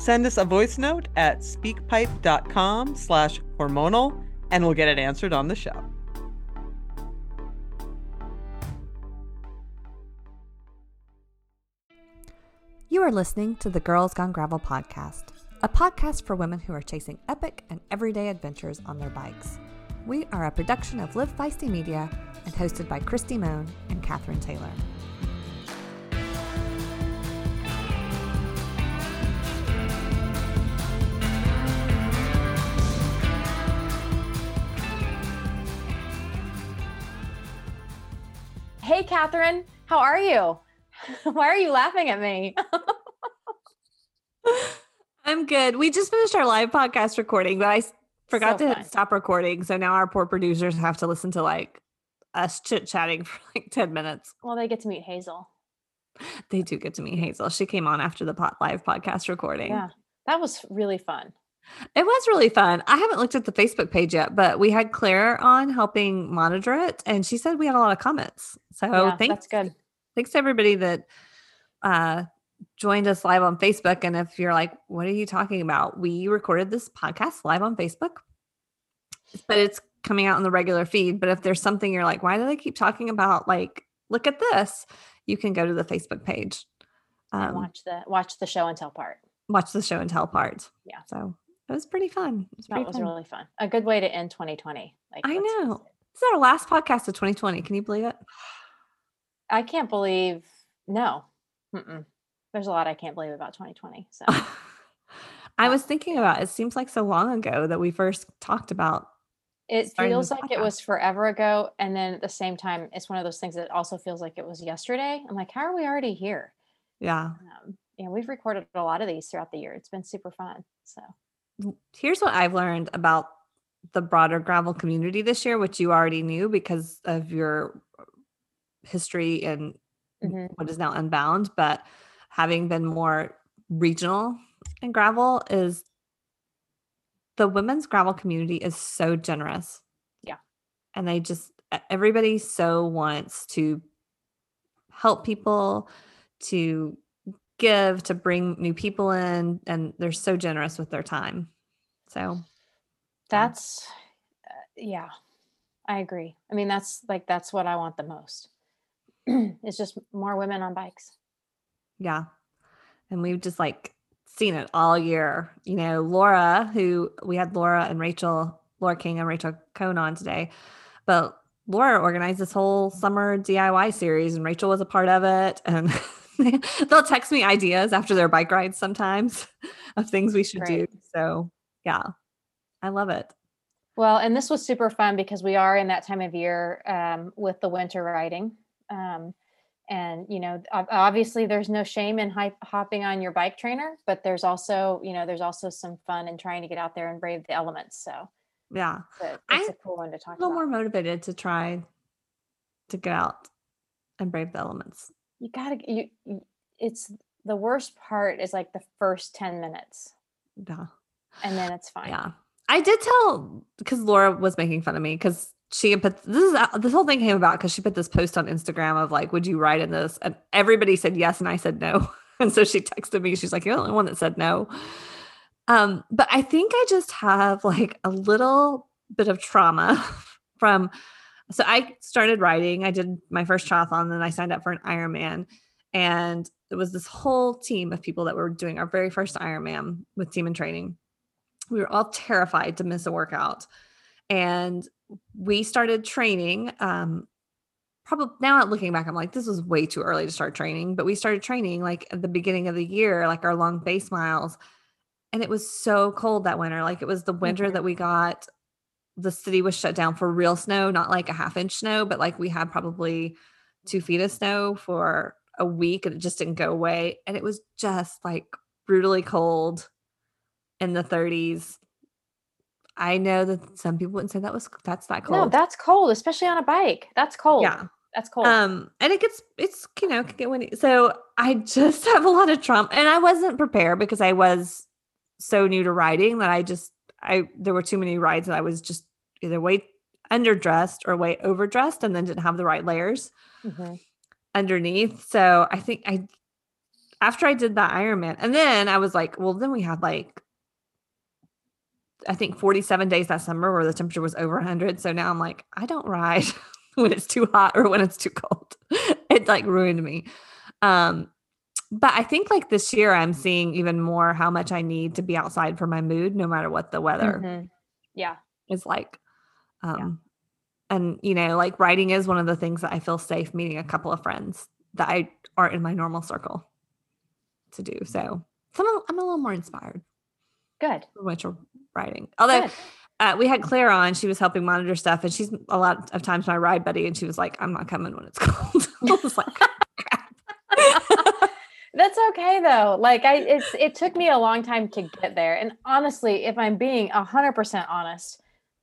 Send us a voice note at speakpipe.com slash hormonal and we'll get it answered on the show. You are listening to the Girls Gone Gravel podcast, a podcast for women who are chasing epic and everyday adventures on their bikes. We are a production of Live Feisty Media and hosted by Christy Mohn and Katherine Taylor. Hey, Catherine, how are you? Why are you laughing at me? I'm good. We just finished our live podcast recording, but I forgot So to fun. stop recording. So now our poor producers have to listen to like us chit chatting for like 10 minutes. well, they get to meet Hazel. They do get to meet Hazel. She came on after the pot live podcast recording. Yeah, that was really fun. It was really fun. I haven't looked at the Facebook page yet, but we had Claire on helping monitor it, and she said we had a lot of comments. So yeah, thanks, that's good. thanks to everybody that uh, joined us live on Facebook. And if you're like, what are you talking about? We recorded this podcast live on Facebook, but it's coming out in the regular feed. But if there's something you're like, why do they keep talking about? Like, look at this. You can go to the Facebook page. Um, watch the watch the show and tell part. watch the show and tell part. Yeah. So it was pretty fun. It was That was fun. really fun. A good way to end 2020. Like I know. it. This is our last podcast of 2020. Can you believe it? I can't believe no. Mm-mm. There's a lot I can't believe about 2020. So I was thinking about it seems like so long ago that we first talked about. it feels like it was forever ago, and then at the same time, it's one of those things that also feels like it was yesterday. I'm like, how are we already here? Yeah. Um, yeah, we've recorded a lot of these throughout the year. It's been super fun. So Here's what I've learned about the broader gravel community this year, which you already knew because of your history and Mhm. what is now unbound, but having been more regional in gravel is the women's gravel community is so generous. Yeah. And they just everybody so wants to help people to give to bring new people in and they're so generous with their time. So That's, uh, yeah, I agree. I mean, that's like, that's what I want the most. it's just more women on bikes. Yeah. And we've just like seen it all year. You know, Laura, who we had Laura and Rachel, Laura King and Rachel Cohn on today, but Laura organized this whole summer DIY series and Rachel was a part of it. And they'll text me ideas after their bike rides sometimes of things we should do. So yeah, I love it. Well, and this was super fun because we are in that time of year um, with the winter riding. Um, and, you know, obviously there's no shame in hopping on your bike trainer, but there's also, you know, there's also some fun in trying to get out there and brave the elements. So Yeah. it's a, I- it's a cool one to talk A little about. more motivated to try to get out and brave the elements. You gotta you, you it's the worst part is like the first 10 minutes Yeah. and then it's fine Yeah. I did tell because Laura was making fun of me because she had put this is this whole thing came about because she put this post on Instagram of like, would you ride in this? And everybody said yes, and I said no. And so she texted me. She's like, you're the only one that said no. Um, but I think I just have like a little bit of trauma from so I started riding. I did my first triathlon, then I signed up for an Ironman. And it was this whole team of people that were doing our very first Ironman with team and training. We were all terrified to miss a workout. and we started training. Um, probably now looking back, I'm like, this was way too early to start training, but we started training like at the beginning of the year, like our long face miles. And it was so cold that winter. Like it was the winter Mhm. that we got the city was shut down for real snow, not like a half inch snow, but like we had probably two feet of snow for a week and it just didn't go away. And it was just like brutally cold in the 30s. I know that some people wouldn't say that was that's that cold. No, that's cold, especially on a bike. That's cold. yeah. That's cold. Um, and it gets it's you know can get windy. So I just have a lot of trauma, and I wasn't prepared because I was so new to riding that I just I there were too many rides that I was just either way underdressed or way overdressed, and then didn't have the right layers Mhm. underneath. So I think I after I did that Ironman, and then I was like, well, then we had like I think 47 days that summer where the temperature was over 100. So now I'm like, I don't ride when it's too hot or when it's too cold. it like ruined me. Um, but I think like this year I'm seeing even more how much I need to be outside for my mood, no matter what the weather Mhm. Yeah. is like. Um, and you know, like writing is one of the things that I feel safe meeting a couple of friends that I aren't in my normal circle to do. So, so I'm a, I'm a little more inspired Good. for winter riding. Although Good. uh, we had Claire on, she was helping monitor stuff, and she's a lot of times my ride buddy, and she was like, "I'm not coming when it's cold." I was like, That's okay though. Like I it's it took me a long time to get there. And honestly, if I'm being 100% honest,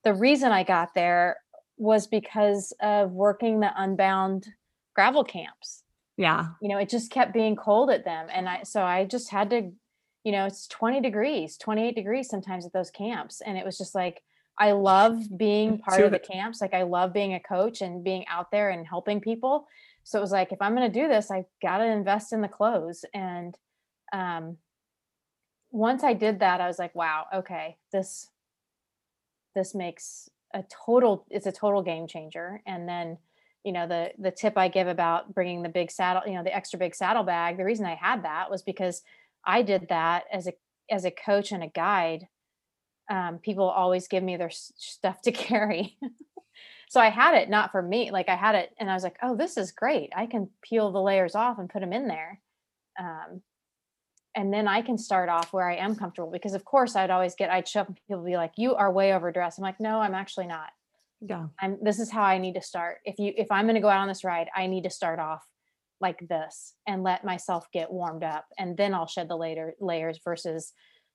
the reason I got there was because of working the unbound gravel camps. "Yeah, You know, it just kept being cold at them and I so I just had to you know, it's 20 degrees, 28 degrees sometimes at those camps and it was just like I love being part of the camps. Like I love being a coach and being out there and helping people. So it was like if I'm going to do this, I got to invest in the clothes and um once I did that, I was like, wow, okay, this this makes a total it's a total game changer. And then, you know, the the tip I give about bringing the big saddle, you know, the extra big saddle bag, the reason I had that was because I did that as a as a coach and a guide. Um, people always give me their stuff to carry. so I had it not for me, like I had it and I was like, oh, this is great. I can peel the layers off and put them in there. Um, and then I can start off where I am comfortable because of course I'd always get I'd show up and people be like, you are way overdressed. I'm like, no, I'm actually not. yeah, I'm this is how I need to start. If you if I'm going to go out on this ride, I need to start off like this and let myself get warmed up and then I'll shed the later layers versus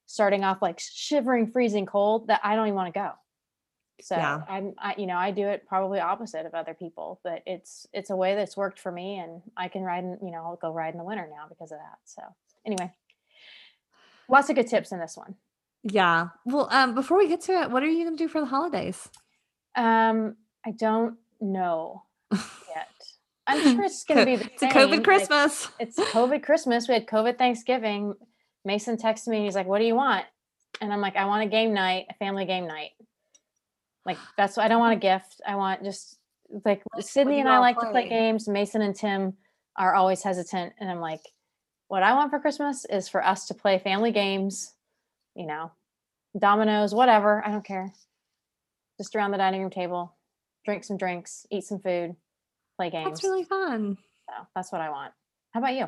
starting off like shivering freezing cold that I don't even want to go. So Yeah. I'm I you know, I do it probably opposite of other people, but it's it's a way that's worked for me and I can ride and, you know, I'll go ride in the winter now because of that. So anyway, lots of good tips in this one. yeah." Well, um, before we get to it, what are you going to do for the holidays? Um, I don't know yet. I'm sure it's gonna be the it's COVID like, Christmas. it's COVID Christmas. We had COVID Thanksgiving. Mason texted me. He's like, "What do you want?" And I'm like, "I want a game night, a family game night. Like that's what I don't want a gift. I want just like Sydney and I like to play play. games. Mason and Tim are always hesitant, and I'm like, what I want for Christmas is for us to play family games. You know, dominoes, whatever. I don't care. Just around the dining room table, drink some drinks, eat some food, play games. That's really fun. so that's what I want. How about you?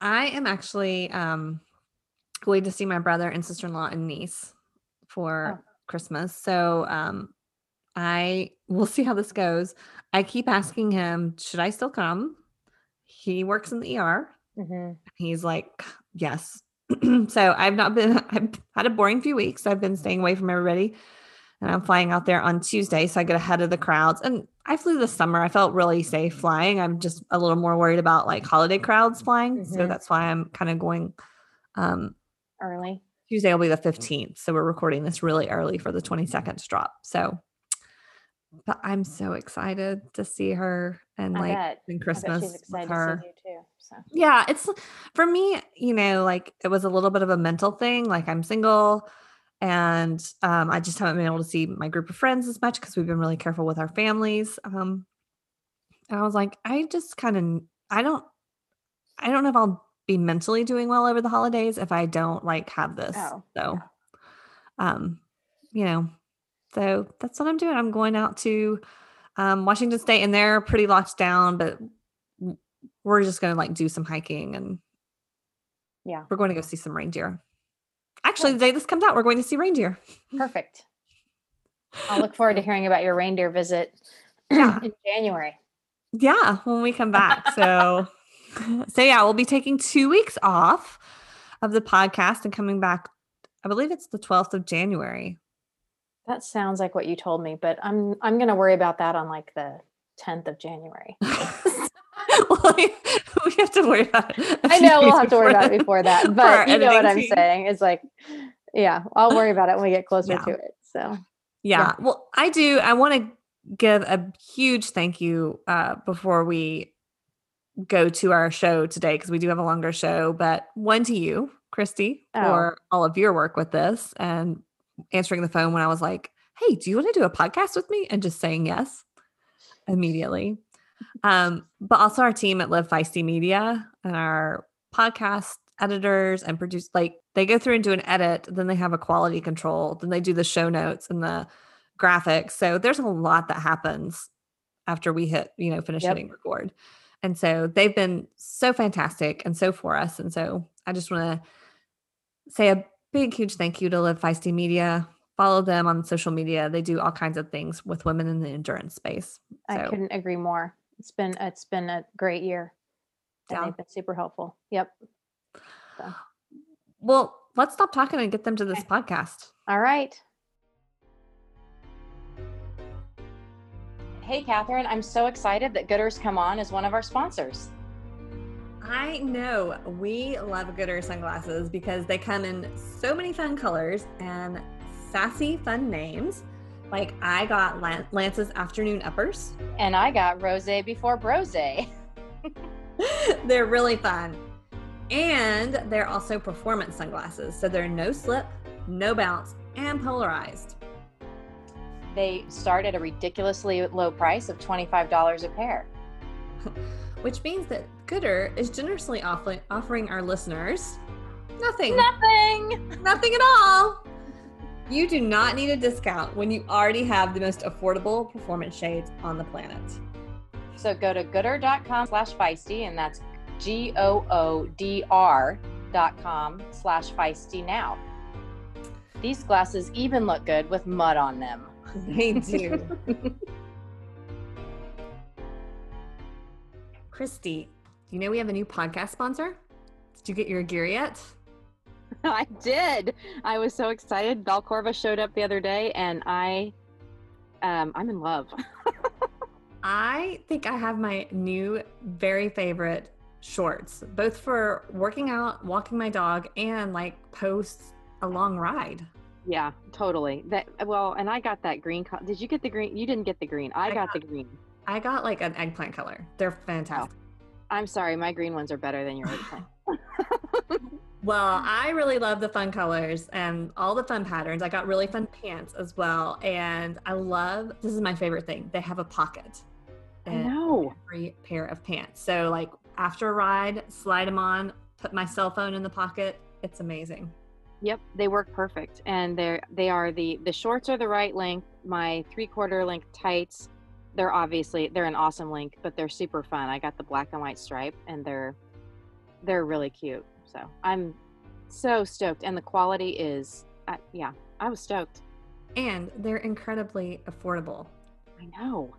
I am actually um going to see my brother and sister-in-law and niece for Oh. Christmas. So um I will see how this goes. I keep asking him, should I still come? He works in the ER. Hmm He's like, yes. so I've not been, I've had a boring few weeks. I've been staying away from everybody. And I'm flying out there on Tuesday. So I get ahead of the crowds. And I flew this summer. I felt really safe flying. I'm just a little more worried about like holiday crowds flying. So Mhm. that's why I'm kind of going. Um, Early. Tuesday will be the 15th. So we're recording this really early for the 22nd to drop. So, but I'm so excited to see her and I like bet. bet Christmas with excited her to see you too. So yeah it's for me you know like it was a little bit of a mental thing like i'm single and um, i just haven't been able to see my group of friends as much because we've been really careful with our families um, and i was like i just kind of i don't i don't know if i'll be mentally doing well over the holidays if i don't like have this Oh, so um you know So that's what I'm doing. I'm going out to um, Washington State, and they're pretty locked down, but we're just going to like do some hiking and yeah, we're going to go see some reindeer. Actually, the day this comes out, we're going to see reindeer. Perfect. I'll look forward to hearing about your reindeer visit Yeah. in January. Yeah, when we come back. So, so yeah, we'll be taking two weeks off of the podcast and coming back. I believe it's the 12th of January. That sounds like what you told me, but I'm I'm going to worry about that on like the 10th of January. well, we have to worry about it. I know we'll have to worry about it before that, but you know what I'm team. saying. It's like, yeah, I'll worry about it when we get closer Yeah. to it. So Yeah. Well, I do. I want to give a huge thank you uh, before we go to our show today because we do have a longer show. But one to you, Christy, Oh. for all of your work with this and answering the phone when I was like, "Hey, do you want to do a podcast with me?" and just saying yes immediately. Um, but also our team at Live Feisty Media and our podcast editors and produce like they go through and do an edit, then they have a quality control, then they do the show notes and the graphics. So there's a lot that happens after we hit, you know, finish Yep. hitting record. And so they've been so fantastic and so for us. And so I just want to say a big, huge thank you to Live Feisty Media. Follow them on social media. They do all kinds of things with women in the endurance space. I couldn't agree more. It's been it's been a great year. And Yeah. they've been super helpful. Yep. well, let's stop talking and get them to this podcast. All right. Hey, Catherine, I'm so excited that Gooders Come On is one of our sponsors. I know we love Goodr sunglasses because they come in so many fun colors and sassy, fun names. Like I got Lance's afternoon uppers. And I got Rose before Brose. they're really fun. And they're also performance sunglasses. So they're no slip, no bounce, and polarized. They start at a ridiculously low price of $25 a pair. Which means that Goodr is generously offering offering our listeners nothing. Nothing. Nothing at all. You do not need a discount when you already have the most affordable performance shades on the planet. So go to goodr.com slash feisty, and that's G O O D R dot com slash feisty now. These glasses even look good with mud on them. They do. Christy, you know we have a new podcast sponsor? Did you get your gear yet? I did. I was so excited. Belcorva showed up the other day, and I, um, I'm in love. I think I have my new very favorite shorts, both for working out, walking my dog, and like post a long ride. yeah, totally. That well, and I got that green. Co- Did you get the green? You didn't get the green. I, I got, got- the green. I got like an eggplant color. They're fantastic. I'm sorry, my green ones are better than your eggplant. Well, I really love the fun colors and all the fun patterns. I got really fun pants as well. And I love this is my favorite thing. They have a pocket. I know. Every pair of pants. So like after a ride, slide them on, put my cell phone in the pocket. It's amazing. Yep, they work perfect, and they're they are the the shorts are the right length. My three quarter length tights, they're obviously they're an awesome link, but they're super fun. I got the black and white stripe, and they're they're really cute. So I'm so stoked, and the quality is, uh, yeah, I was stoked. And they're incredibly affordable. I know.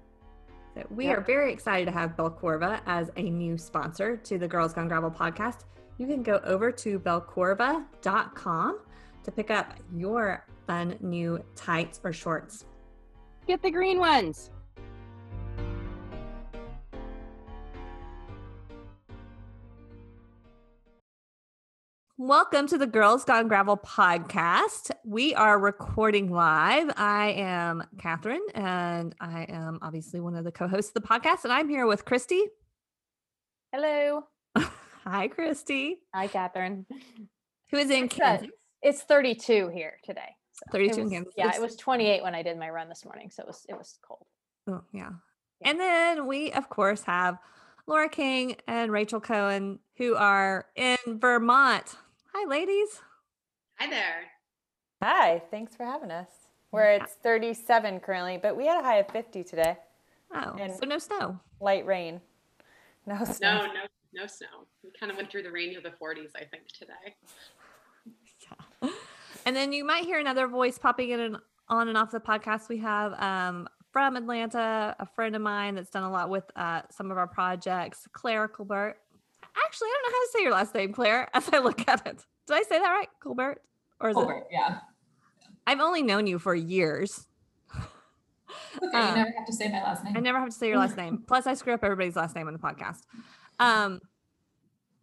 So we Yep. are very excited to have Belcorva as a new sponsor to the Girls Gone Gravel podcast. You can go over to belcorva.com to pick up your fun new tights or shorts. Get the green ones. Welcome to the Girls Gone Gravel podcast. We are recording live. I am Catherine, and I am obviously one of the co hosts of the podcast. And I'm here with Christy. Hello. Hi, Christy, Hi, Catherine. who is in It's, Kansas. It's 32 here today. So it 32 in was- Kansas. Yeah, it was 28 when I did my run this morning, so it was it was cold. Oh, yeah. Yeah. And then we, of course, have Laura King and Rachel Cohen, who are in Vermont. Hi, ladies. Hi there. Hi, thanks for having us. where it's 37 currently, but we had a high of 50 today. Oh, And- so no snow. Light rain. No snow. No, no, no snow. We kind of went through the range of the 40s, I think, today. Yeah. And then you might hear another voice popping in and on and off the podcast. We have um, from Atlanta, a friend of mine that's done a lot with uh, some of our projects, Claire Colbert. Actually, I don't know how to say your last name, Claire, as I look at it. Did I say that right? Colbert? Or is Colbert, yeah. I've only known you for years. Okay, you never have to say my last name. I never have to say your last name. Plus, I screw up everybody's last name on the podcast. Um,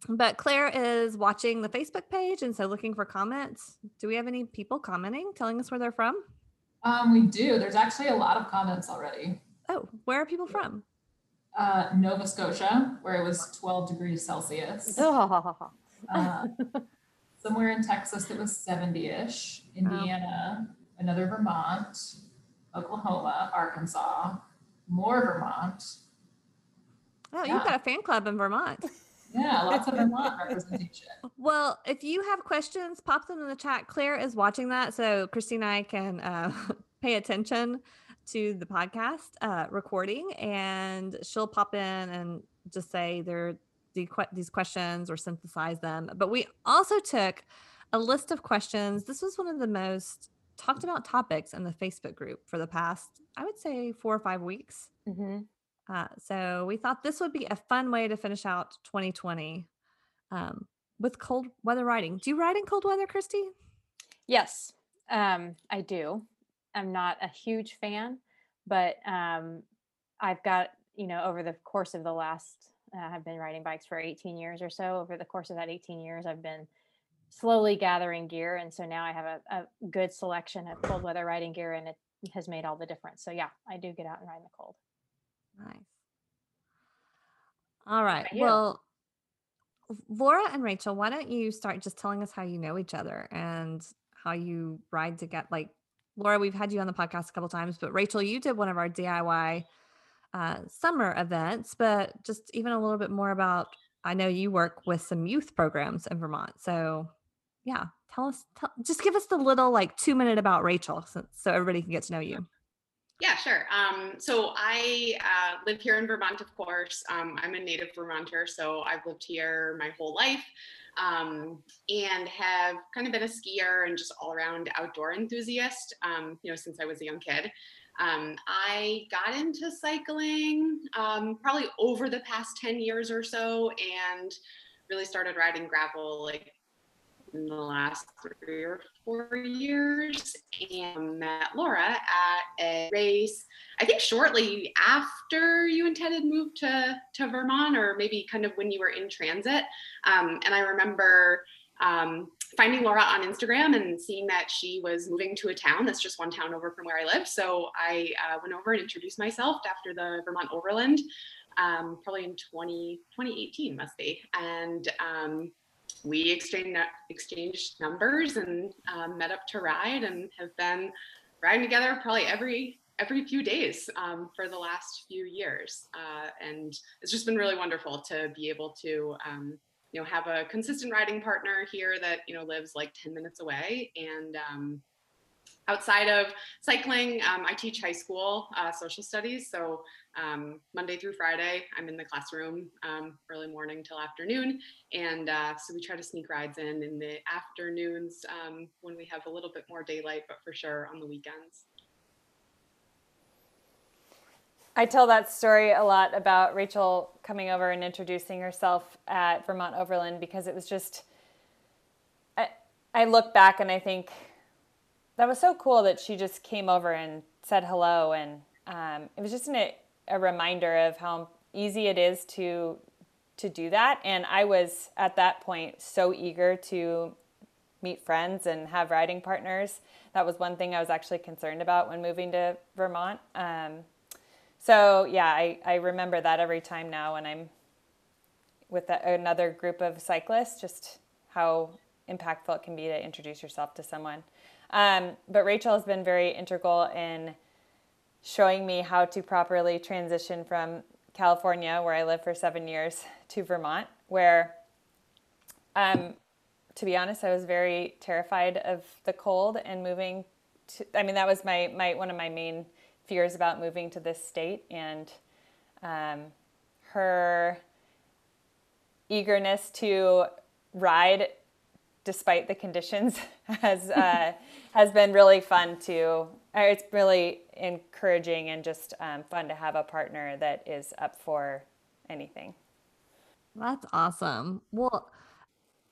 but Claire is watching the Facebook page and so looking for comments. Do we have any people commenting, telling us where they're from? Um, we do. There's actually a lot of comments already. Oh, where are people from? Uh, Nova Scotia, where it was 12 degrees Celsius. Uh, somewhere in Texas, it was 70-ish. Indiana, another Vermont, Oklahoma, Arkansas, more Vermont. Oh, Yeah. you've got a fan club in Vermont. Yeah, lots of Vermont representation. Well, if you have questions, pop them in the chat. Claire is watching that, so Christine and I can uh, pay attention to the podcast uh, recording, and she'll pop in and just say there the these questions or synthesize them. But we also took a list of questions. This was one of the most talked about topics in the Facebook group for the past, I would say, four or five weeks. hmm Uh, so we thought this would be a fun way to finish out 2020 um, with cold weather riding. Do you ride in cold weather, Christy? Yes, um, I do. I'm not a huge fan, but um, I've got, you know, over the course of the last, uh, I've been riding bikes for 18 years or so. Over the course of that 18 years, I've been slowly gathering gear. And so now I have a, a good selection of cold weather riding gear and it has made all the difference. So yeah, I do get out and ride in the cold. Nice. All right. Well, Laura and Rachel, why don't you start just telling us how you know each other and how you ride to get like Laura, we've had you on the podcast a couple times, but Rachel, you did one of our DIY uh, summer events, but just even a little bit more about I know you work with some youth programs in Vermont. So yeah, tell us, tell, just give us the little like two minute about Rachel so, so everybody can get to know you. Yeah, sure. Um, so I uh, live here in Vermont, of course. Um, I'm a native Vermonter, so I've lived here my whole life um, and have kind of been a skier and just all around outdoor enthusiast, um, you know, since I was a young kid. Um, I got into cycling um, probably over the past 10 years or so and really started riding gravel like in the last three or four years and met Laura at a race, I think shortly after you intended move to, to Vermont, or maybe kind of when you were in transit. Um, and I remember um, finding Laura on Instagram and seeing that she was moving to a town that's just one town over from where I live. So I uh, went over and introduced myself after the Vermont Overland, um, probably in 20, 2018 must be. And um, we exchanged exchanged numbers and um, met up to ride and have been riding together probably every every few days um, for the last few years. Uh, and it's just been really wonderful to be able to um, you know have a consistent riding partner here that you know lives like 10 minutes away and um, outside of cycling um, i teach high school uh, social studies. So um, monday through friday i'm in the classroom um, early morning till afternoon. And uh, so we try to sneak rides in in the afternoons um, when we have a little bit more daylight but for sure on the weekends. I tell that story a lot about Rachel coming over and introducing herself at Vermont Overland because it was just, I, I look back and I think that was so cool that she just came over and said hello. And um, it was just an, a reminder of how easy it is to, to do that. And I was at that point so eager to meet friends and have riding partners. That was one thing I was actually concerned about when moving to Vermont. Um, so yeah, I, I remember that every time now when I'm with a, another group of cyclists, just how impactful it can be to introduce yourself to someone. Um, but Rachel has been very integral in showing me how to properly transition from California, where I lived for seven years, to Vermont, where, um, to be honest, I was very terrified of the cold and moving to, I mean, that was my, my, one of my main fears about moving to this state and, um, her eagerness to ride despite the conditions has, uh, has been really fun to, it's really encouraging and just um, fun to have a partner that is up for anything. That's awesome. Well,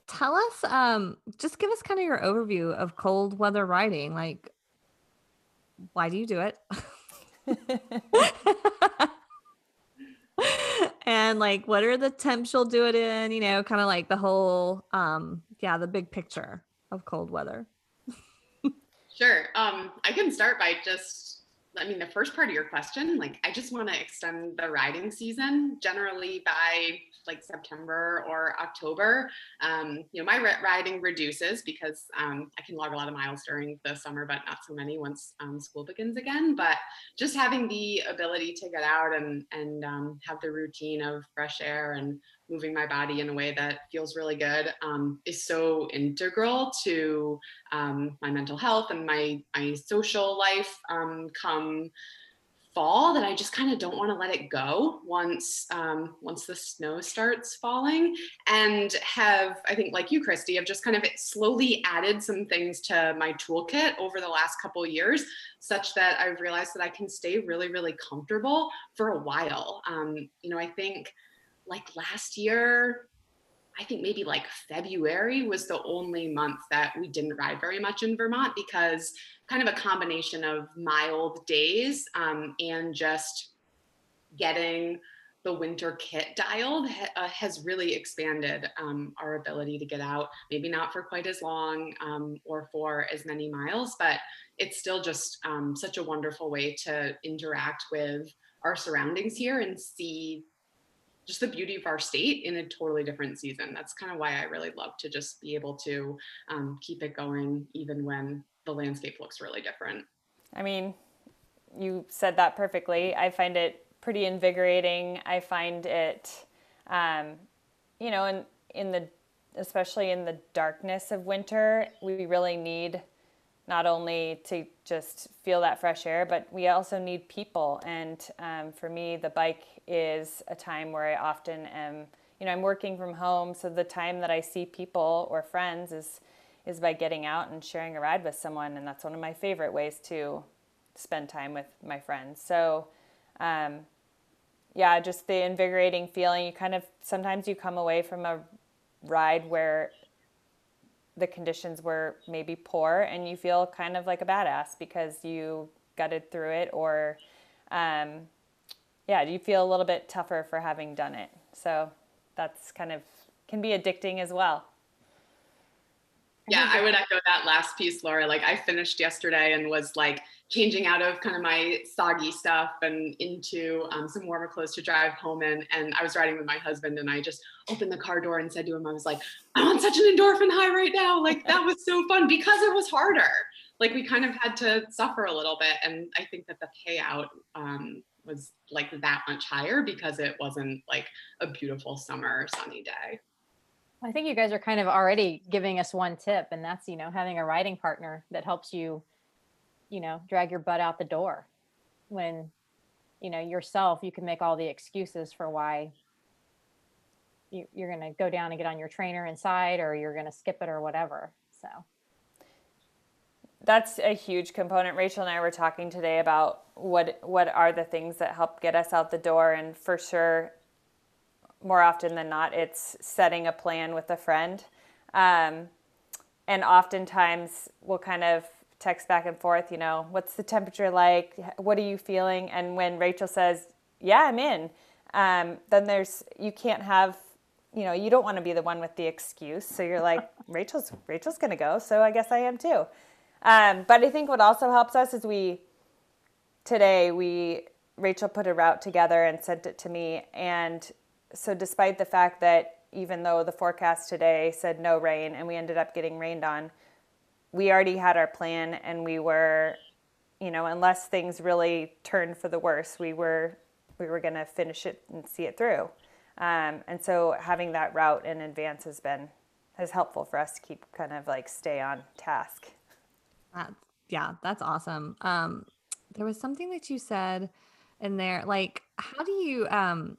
tell us, um, just give us kind of your overview of cold weather riding. Like, why do you do it? and like, what are the temps you'll do it in? You know, kind of like the whole, um, yeah, the big picture of cold weather. sure. Um, I can start by just I mean, the first part of your question, like, I just want to extend the riding season generally by like September or October. Um, you know, my riding reduces because um, I can log a lot of miles during the summer, but not so many once um, school begins again. But just having the ability to get out and and um, have the routine of fresh air and moving my body in a way that feels really good um, is so integral to um, my mental health and my my social life um, come fall that I just kind of don't want to let it go once um, once the snow starts falling. And have I think like you Christy have just kind of slowly added some things to my toolkit over the last couple years such that I've realized that I can stay really really comfortable for a while. Um, you know I think like last year, I think maybe like February was the only month that we didn't ride very much in Vermont because kind of a combination of mild days um, and just getting the winter kit dialed uh, has really expanded um, our ability to get out. Maybe not for quite as long um, or for as many miles, but it's still just um, such a wonderful way to interact with our surroundings here and see just the beauty of our state in a totally different season. That's kind of why I really love to just be able to um, keep it going even when the landscape looks really different. I mean, you said that perfectly. I find it pretty invigorating. I find it, um, you know, in in the especially in the darkness of winter, we really need not only to just feel that fresh air, but we also need people. And um, for me, the bike is a time where I often am, you know, I'm working from home, so the time that I see people or friends is is by getting out and sharing a ride with someone, and that's one of my favorite ways to spend time with my friends. So, um, yeah, just the invigorating feeling. You kind of sometimes you come away from a ride where the conditions were maybe poor and you feel kind of like a badass because you gutted through it or um, yeah you feel a little bit tougher for having done it. So that's kind of can be addicting as well yeah i would echo that last piece laura like i finished yesterday and was like changing out of kind of my soggy stuff and into um, some warmer clothes to drive home in. And I was riding with my husband, and I just opened the car door and said to him, I was like, I'm on such an endorphin high right now. Like, that was so fun because it was harder. Like, we kind of had to suffer a little bit. And I think that the payout um, was like that much higher because it wasn't like a beautiful summer sunny day. I think you guys are kind of already giving us one tip, and that's, you know, having a riding partner that helps you you know drag your butt out the door. When you know yourself you can make all the excuses for why you, you're going to go down and get on your trainer inside or you're going to skip it or whatever so. That's a huge component. Rachel and i were talking today about what what are the things that help get us out the door and for sure more often than not it's setting a plan with a friend um, and oftentimes we'll kind of text back and forth, you know, what's the temperature like? What are you feeling? And when Rachel says, yeah, I'm in, um, then there's, you can't have, you know, you don't want to be the one with the excuse. So you're like, Rachel's, Rachel's going to go. So I guess I am too. Um, but I think what also helps us is we, today we, Rachel put a route together and sent it to me. And so despite the fact that even though the forecast today said no rain and we ended up getting rained on, we already had our plan and we were you know unless things really turned for the worse we were we were going to finish it and see it through um, and so having that route in advance has been has helpful for us to keep kind of like stay on task uh, Yeah, that's awesome. Um, there was something that you said in there, like, how do you, um,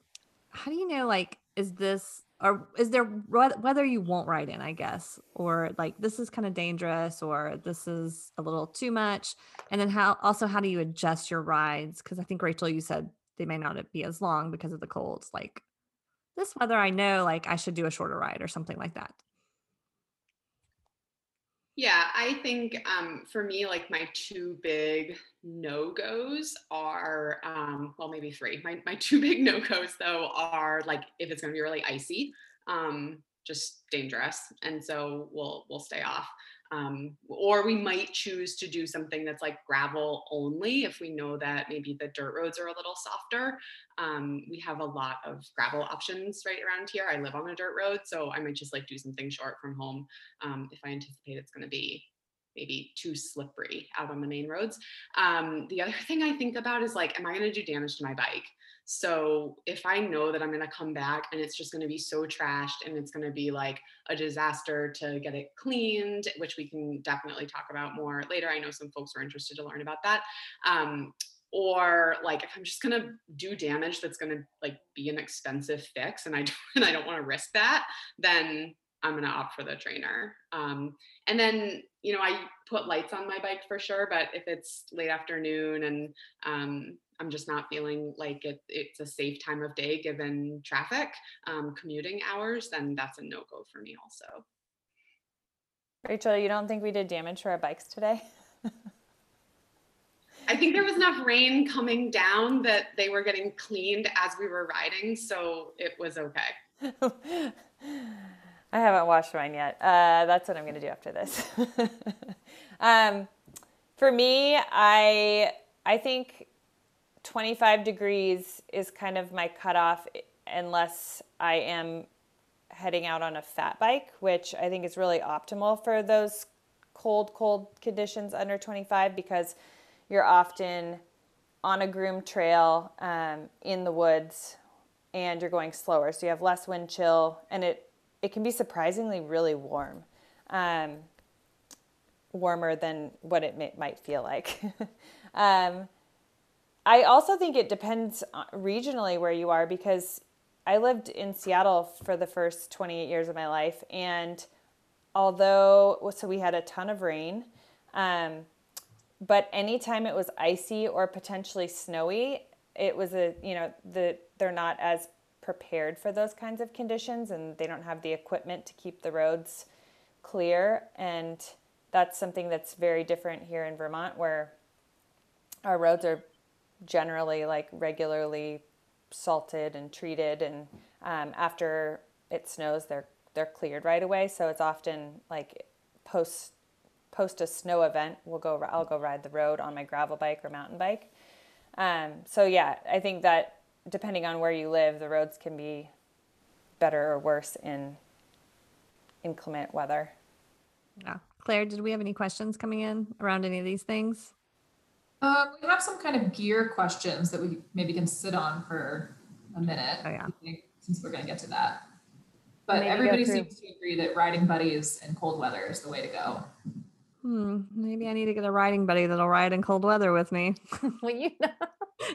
how do you know, like, is this or is there whether you won't ride in, I guess, or like this is kind of dangerous, or this is a little too much, and then how also how do you adjust your rides? Because I think Rachel, you said they may not be as long because of the colds. Like this weather, I know like I should do a shorter ride or something like that. Yeah, I think um, for me, like my two big no goes are, um, well, maybe three. My, my two big no goes, though, are like if it's going to be really icy, um, just dangerous. And so we'll, we'll stay off. Um, or we might choose to do something that's like gravel only if we know that maybe the dirt roads are a little softer. Um, we have a lot of gravel options right around here. I live on a dirt road, so I might just like do something short from home um, if I anticipate it's going to be maybe too slippery out on the main roads. Um, the other thing I think about is like, am I going to do damage to my bike? So if I know that I'm going to come back and it's just going to be so trashed and it's going to be like a disaster to get it cleaned, which we can definitely talk about more later. I know some folks are interested to learn about that. Um, or like if I'm just gonna do damage that's gonna like be an expensive fix and I don't, and I don't want to risk that, then I'm going to opt for the trainer. Um, and then, you know, I put lights on my bike for sure, but if it's late afternoon and um, I'm just not feeling like it, it's a safe time of day given traffic, um, commuting hours, then that's a no go for me also. Rachel, you don't think we did damage to our bikes today? I think there was enough rain coming down that they were getting cleaned as we were riding, so it was okay. I haven't washed mine yet. Uh, that's what I'm going to do after this. um, for me, I I think 25 degrees is kind of my cutoff unless I am heading out on a fat bike, which I think is really optimal for those cold, cold conditions under 25 because you're often on a groomed trail um, in the woods and you're going slower. So you have less wind chill and it it can be surprisingly really warm, um, warmer than what it may, might feel like. um, I also think it depends regionally where you are because I lived in Seattle for the first 28 years of my life, and although so we had a ton of rain, um, but anytime it was icy or potentially snowy, it was a you know the they're not as prepared for those kinds of conditions and they don't have the equipment to keep the roads clear. And that's something that's very different here in Vermont where our roads are generally like regularly salted and treated and um, after it snows they're they're cleared right away so it's often like post post a snow event we'll go i'll go ride the road on my gravel bike or mountain bike um, so yeah i think that depending on where you live, the roads can be better or worse in inclement weather. Yeah. Claire, did we have any questions coming in around any of these things? Uh, we have some kind of gear questions that we maybe can sit on for a minute. Oh, yeah. Since we're going to get to that. But maybe everybody seems to agree that riding buddies in cold weather is the way to go. Hmm, maybe I need to get a riding buddy that'll ride in cold weather with me. well, you know.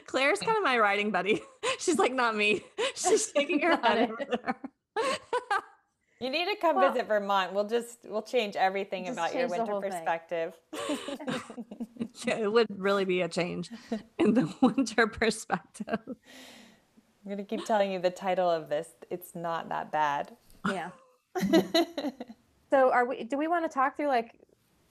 Claire's kind of my riding buddy. She's like, not me. She's shaking her head You need to come well, visit Vermont. We'll just we'll change everything just about change your winter perspective. yeah, it would really be a change in the winter perspective. I'm gonna keep telling you the title of this. It's not that bad. Yeah. so are we do we want to talk through like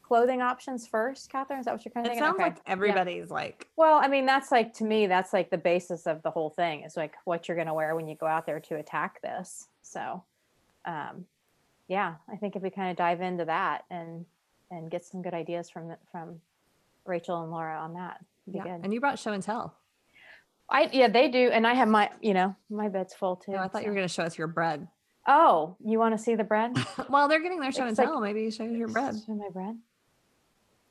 clothing options first, Catherine? Is that what you're kind of thinking? it thinking? sounds okay. like everybody's yeah. like. Well, I mean, that's like to me, that's like the basis of the whole thing. Is like what you're going to wear when you go out there to attack this. So, um, yeah, I think if we kind of dive into that and and get some good ideas from from Rachel and Laura on that, yeah. Good. And you brought show and tell. I yeah, they do, and I have my you know my bed's full too. Oh, I thought so. you were going to show us your bread. Oh, you want to see the bread? well, they're getting their show it's and like, tell. Maybe you show your bread. Show my bread.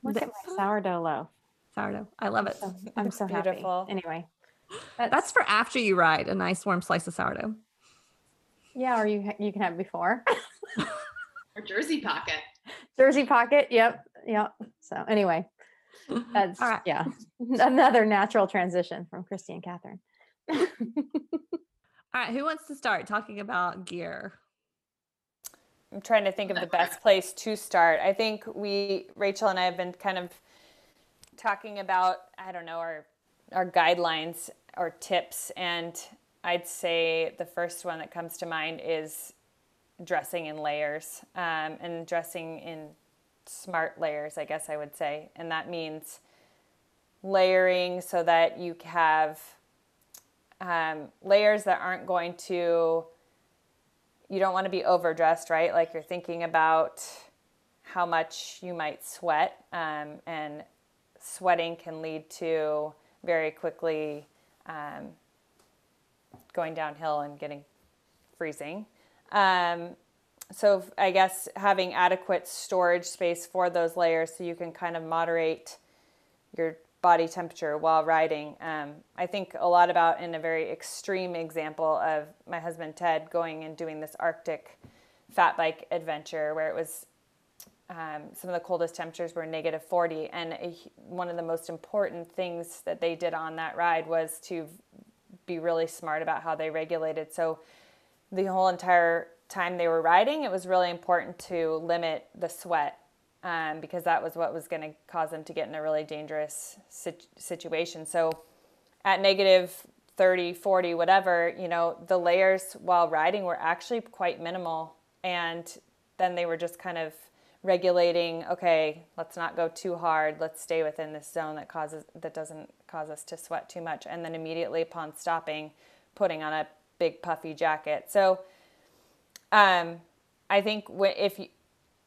Look at my sourdough loaf. Sourdough. I love it. I'm so, I'm so beautiful. Happy. Anyway, that's, that's, for after you ride a nice warm slice of sourdough. Yeah, or you you can have before. or jersey pocket. Jersey pocket. Yep. Yep. So anyway, That's right. yeah, another natural transition from Christy and Catherine. All right, who wants to start talking about gear? I'm trying to think of the best place to start. I think we, Rachel and I, have been kind of talking about, I don't know, our our guidelines or tips, and I'd say the first one that comes to mind is dressing in layers um, and dressing in smart layers, I guess I would say, and that means layering so that you have um, layers that aren't going to you don't want to be overdressed, right? Like you're thinking about how much you might sweat, um, and sweating can lead to very quickly um, going downhill and getting freezing. Um, so I guess having adequate storage space for those layers so you can kind of moderate your body temperature while riding. Um, I think a lot about in a very extreme example of my husband Ted going and doing this Arctic fat bike adventure where it was um, some of the coldest temperatures were negative 40. And a, one of the most important things that they did on that ride was to be really smart about how they regulated. So the whole entire time they were riding, it was really important to limit the sweat um, because that was what was going to cause them to get in a really dangerous sit- situation. So at negative 30, 40, whatever, you know, the layers while riding were actually quite minimal. And then they were just kind of regulating, okay, let's not go too hard. Let's stay within this zone that causes, that doesn't cause us to sweat too much. And then immediately upon stopping, putting on a big puffy jacket. So, um, I think if you,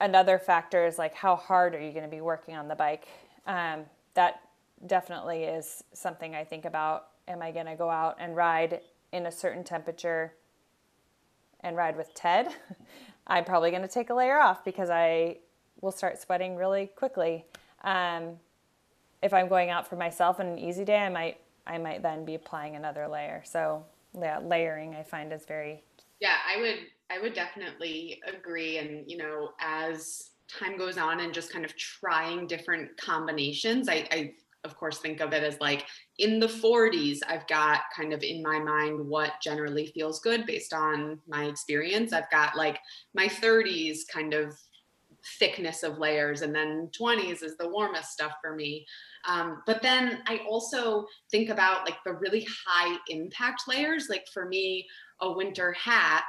another factor is like how hard are you going to be working on the bike? Um, that definitely is something i think about. Am i going to go out and ride in a certain temperature and ride with ted? I'm probably going to take a layer off because i will start sweating really quickly. Um, if i'm going out for myself on an easy day i might i might then be applying another layer. So yeah layering i find is very yeah i would I would definitely agree. And, you know, as time goes on and just kind of trying different combinations, I, I of course think of it as like in the 40s i've got kind of in my mind what generally feels good based on my experience i've got like my 30s kind of thickness of layers and then 20s is the warmest stuff for me um, but then i also think about like the really high impact layers like for me a winter hat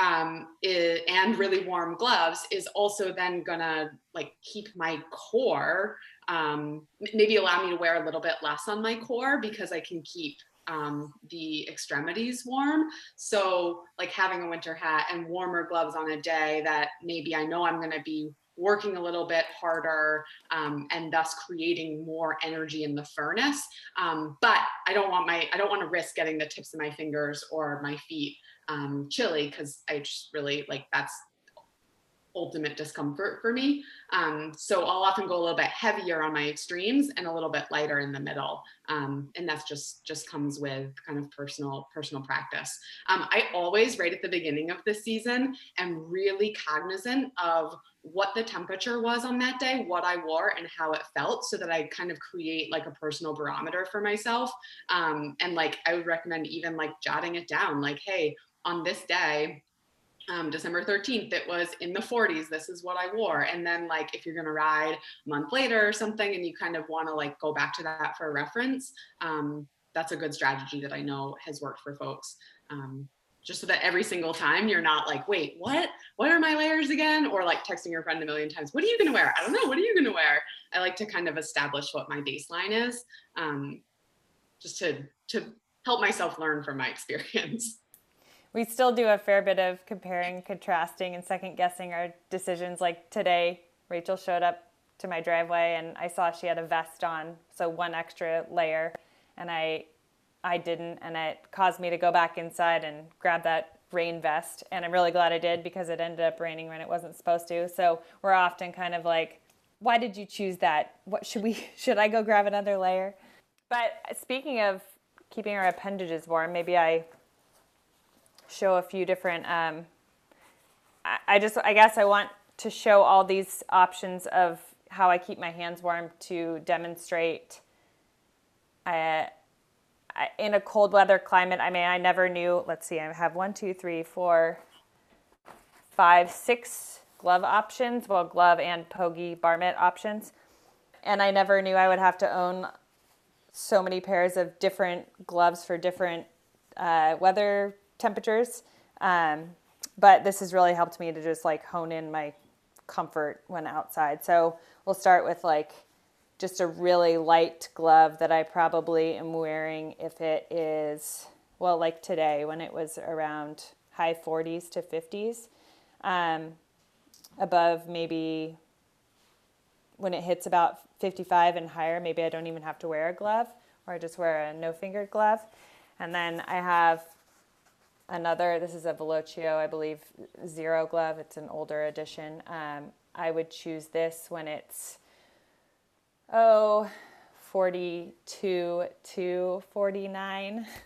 um, is, and really warm gloves is also then gonna like keep my core um, maybe allow me to wear a little bit less on my core because I can keep um, the extremities warm. So like having a winter hat and warmer gloves on a day that maybe I know I'm gonna be working a little bit harder um, and thus creating more energy in the furnace. Um, but I don't want my I don't want to risk getting the tips of my fingers or my feet um, chilly because I just really like that's ultimate discomfort for me. Um, so I'll often go a little bit heavier on my extremes and a little bit lighter in the middle. Um, and that's just just comes with kind of personal personal practice. Um, I always right at the beginning of the season am really cognizant of what the temperature was on that day, what I wore, and how it felt, so that I kind of create like a personal barometer for myself. Um, and like I would recommend even like jotting it down, like, hey, on this day, um, December 13th, it was in the 40s. This is what I wore. And then, like, if you're going to ride a month later or something and you kind of want to like go back to that for a reference, um, that's a good strategy that I know has worked for folks. Um, just so that every single time you're not like, wait, what? What are my layers again? Or like texting your friend a million times, what are you going to wear? I don't know. What are you going to wear? I like to kind of establish what my baseline is um, just to, to help myself learn from my experience we still do a fair bit of comparing, contrasting, and second guessing our decisions. Like today, Rachel showed up to my driveway and I saw she had a vest on, so one extra layer, and I I didn't, and it caused me to go back inside and grab that rain vest. And I'm really glad I did because it ended up raining when it wasn't supposed to. So we're often kind of like, why did you choose that? What should we should I go grab another layer? But speaking of keeping our appendages warm, maybe I show a few different. Um, I, I just, I guess, I want to show all these options of how I keep my hands warm to demonstrate. Uh, in a cold weather climate, I mean, I never knew. Let's see, I have one, two, three, four, five, six glove options. Well, glove and pogey bar mitt options. And I never knew I would have to own so many pairs of different gloves for different uh, weather temperatures. Um, but this has really helped me to just like hone in my comfort when outside. So we'll start with like just a really light glove that I probably am wearing if it is, well, like today when it was around high 40s to 50s, um, above maybe when it hits about 55 and higher, maybe I don't even have to wear a glove or I just wear a no fingered glove. And then I have another, this is a Velocio, I believe, zero glove. It's an older edition. Um, I would choose this when it's oh, 42 to 49.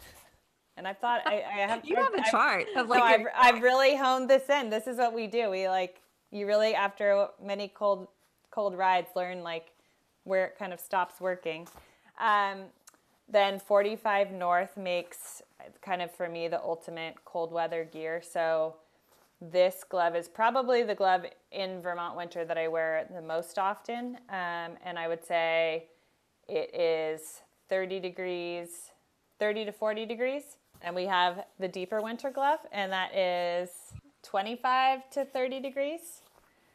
And I thought I, I have. you have a I've, chart of like. No, I've, I've really honed this in. This is what we do. We like you really after many cold cold rides learn like where it kind of stops working. Um, then 45 North makes kind of for me the ultimate cold weather gear. So this glove is probably the glove in Vermont winter that I wear the most often. Um, and I would say it is 30 degrees, 30 to 40 degrees. And we have the deeper winter glove, and that is 25 to 30 degrees.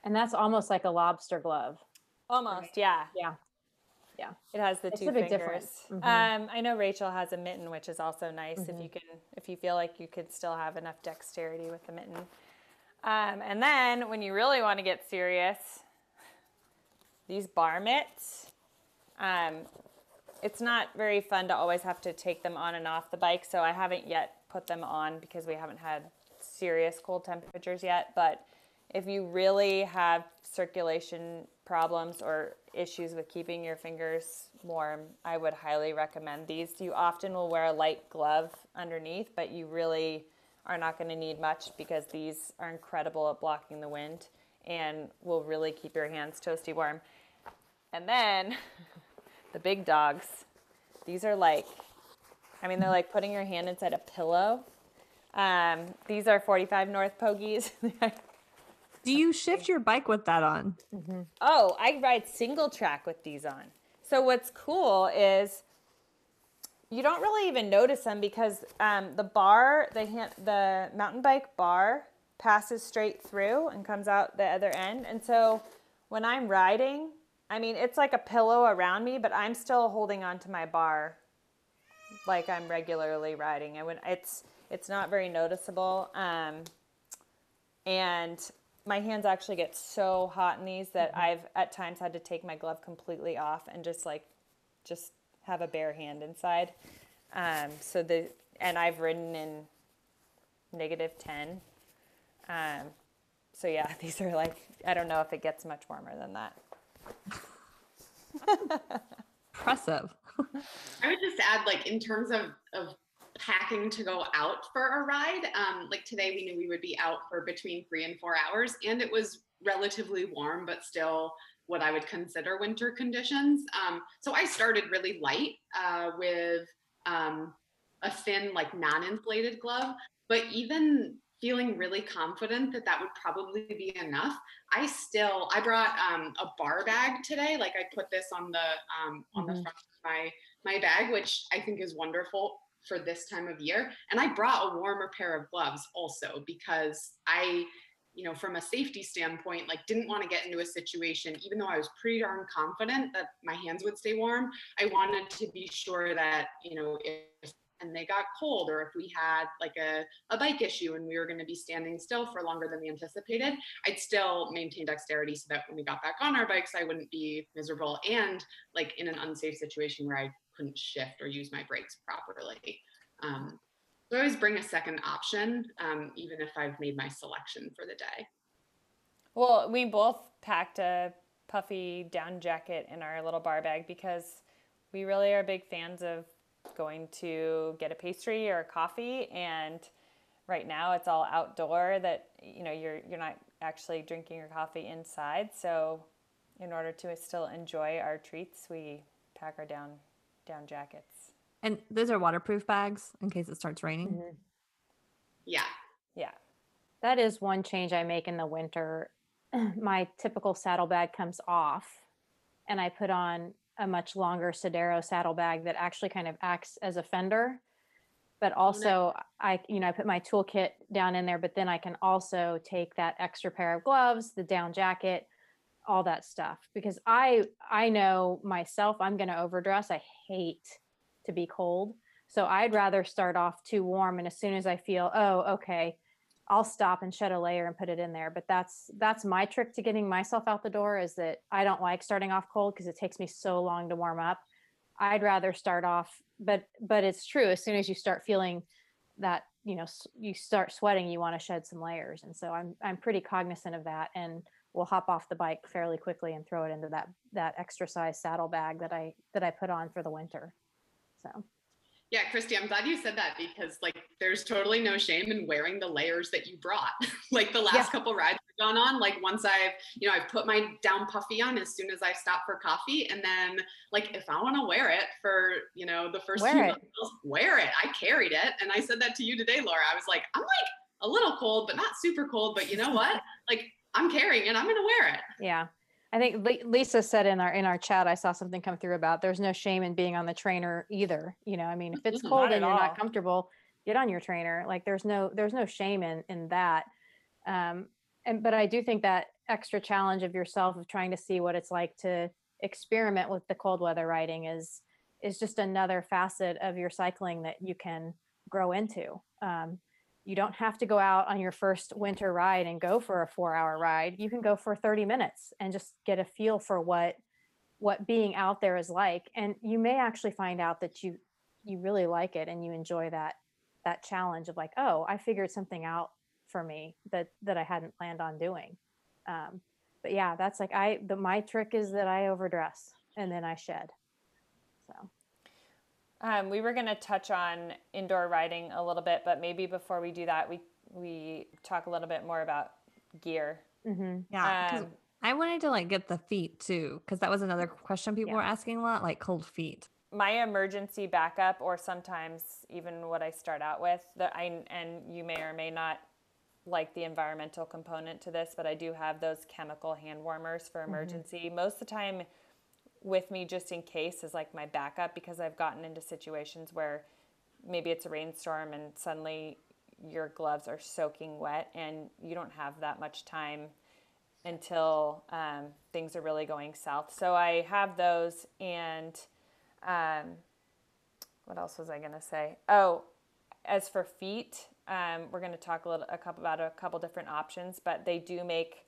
And that's almost like a lobster glove. Almost, right? yeah. Yeah. Yeah. It has the it's two fingers. Mm-hmm. Um, I know Rachel has a mitten, which is also nice mm-hmm. if you can, if you feel like you could still have enough dexterity with the mitten. Um, and then when you really want to get serious, these bar mitts, um, it's not very fun to always have to take them on and off the bike. So I haven't yet put them on because we haven't had serious cold temperatures yet. But if you really have circulation problems or issues with keeping your fingers warm, I would highly recommend these. You often will wear a light glove underneath, but you really are not going to need much because these are incredible at blocking the wind and will really keep your hands toasty warm. And then the big dogs, these are like, I mean, they're like putting your hand inside a pillow. Um, these are 45 North Pogies. Do you shift your bike with that on? Mm-hmm. Oh, I ride single track with these on. So what's cool is you don't really even notice them because um, the bar, the hand, the mountain bike bar passes straight through and comes out the other end. And so when I'm riding, I mean, it's like a pillow around me, but I'm still holding onto my bar like I'm regularly riding. I would, it's, it's not very noticeable. Um, and my hands actually get so hot in these that mm-hmm. I've at times had to take my glove completely off and just like, just have a bare hand inside. Um, so the and I've ridden in negative ten. Um, so yeah, these are like I don't know if it gets much warmer than that. Impressive. I would just add, like, in terms of of packing to go out for a ride, um, like today we knew we would be out for between three and four hours, and it was relatively warm, but still what I would consider winter conditions. Um, so I started really light uh, with um, a thin, like non-inflated glove, but even feeling really confident that that would probably be enough. I still I brought um, a bar bag today. Like I put this on the um, on mm-hmm. the front of my my bag, which I think is wonderful for this time of year. And I brought a warmer pair of gloves also because I you know, from a safety standpoint, like didn't want to get into a situation, even though I was pretty darn confident that my hands would stay warm. I wanted to be sure that, you know, if and they got cold or if we had like a, a bike issue and we were going to be standing still for longer than we anticipated i'd still maintain dexterity so that when we got back on our bikes i wouldn't be miserable and like in an unsafe situation where i couldn't shift or use my brakes properly. Um, so I always bring a second option, um, even if I've made my selection for the day. Well, we both packed a puffy down jacket in our little bar bag because we really are big fans of going to get a pastry or a coffee. And right now it's all outdoor that you know you're you're not actually drinking your coffee inside. So in order to still enjoy our treats, we pack our down down jackets. And those are waterproof bags in case it starts raining. Mhm. Yeah. Yeah. That is one change I make in the winter. My typical saddlebag comes off, and I put on a much longer Sodero saddlebag that actually kind of acts as a fender. But also, I you know I put my toolkit down in there, but then I can also take that extra pair of gloves, the down jacket, all that stuff because I I know myself I'm going to overdress. I hate to be cold. So I'd rather start off too warm and as soon as I feel, oh, okay, I'll stop and shed a layer and put it in there. But that's that's my trick to getting myself out the door is that I don't like starting off cold because it takes me so long to warm up. I'd rather start off, but but it's true. As soon as you start feeling that you know you start sweating, you want to shed some layers, and so I'm I'm pretty cognizant of that, and will hop off the bike fairly quickly and throw it into that that extra size saddle bag that I that I put on for the winter. So Yeah, Christy, I'm glad you said that because like there's totally no shame in wearing the layers that you brought. like the last Yeah. couple rides I've gone on, like once I've, you know, I've put my down puffy on as soon as I stop for coffee. And then like if I want to wear it for, you know, the first Wear few it. miles, wear it. I carried it. And I said that to you today, Laura. I was like, I'm like a little cold, but not super cold. But you know what? like I'm carrying it. I'm gonna wear it. yeah. I think Lisa said in our in our chat, I saw something come through about there's no shame in being on the trainer either. You know, I mean, if it's cold and you're all. not comfortable, get on your trainer. Like there's no there's no shame in in that. Um, and but I do think that extra challenge of yourself of trying to see what it's like to experiment with the cold weather riding is is just another facet of your cycling that you can grow into. Um, you don't have to go out on your first winter ride and go for a four hour ride. You can go for 30 minutes and just get a feel for what what being out there is like. And you may actually find out that you you really like it and you enjoy that that challenge of like, oh, I figured something out for me that that I hadn't planned on doing. Um, but yeah, that's like I the my trick is that I overdress and then I shed. So Um, we were going to touch on indoor riding a little bit, but maybe before we do that, we we talk a little bit more about gear. mhm. Yeah. 'cause Um, I wanted to like get the feet too, because that was another question people Yeah. were asking a lot, like cold feet. my emergency backup, or sometimes even what I start out with, that I and you may or may not like the environmental component to this, but I do have those chemical hand warmers for emergency. Most of the time, with me just in case is like my backup because I've gotten into situations where maybe it's a rainstorm and suddenly your gloves are soaking wet and you don't have that much time until um, things are really going south. So I have those and um, what else was I going to say? Oh, as for feet, um, we're going to talk a little a couple about a couple different options, but they do make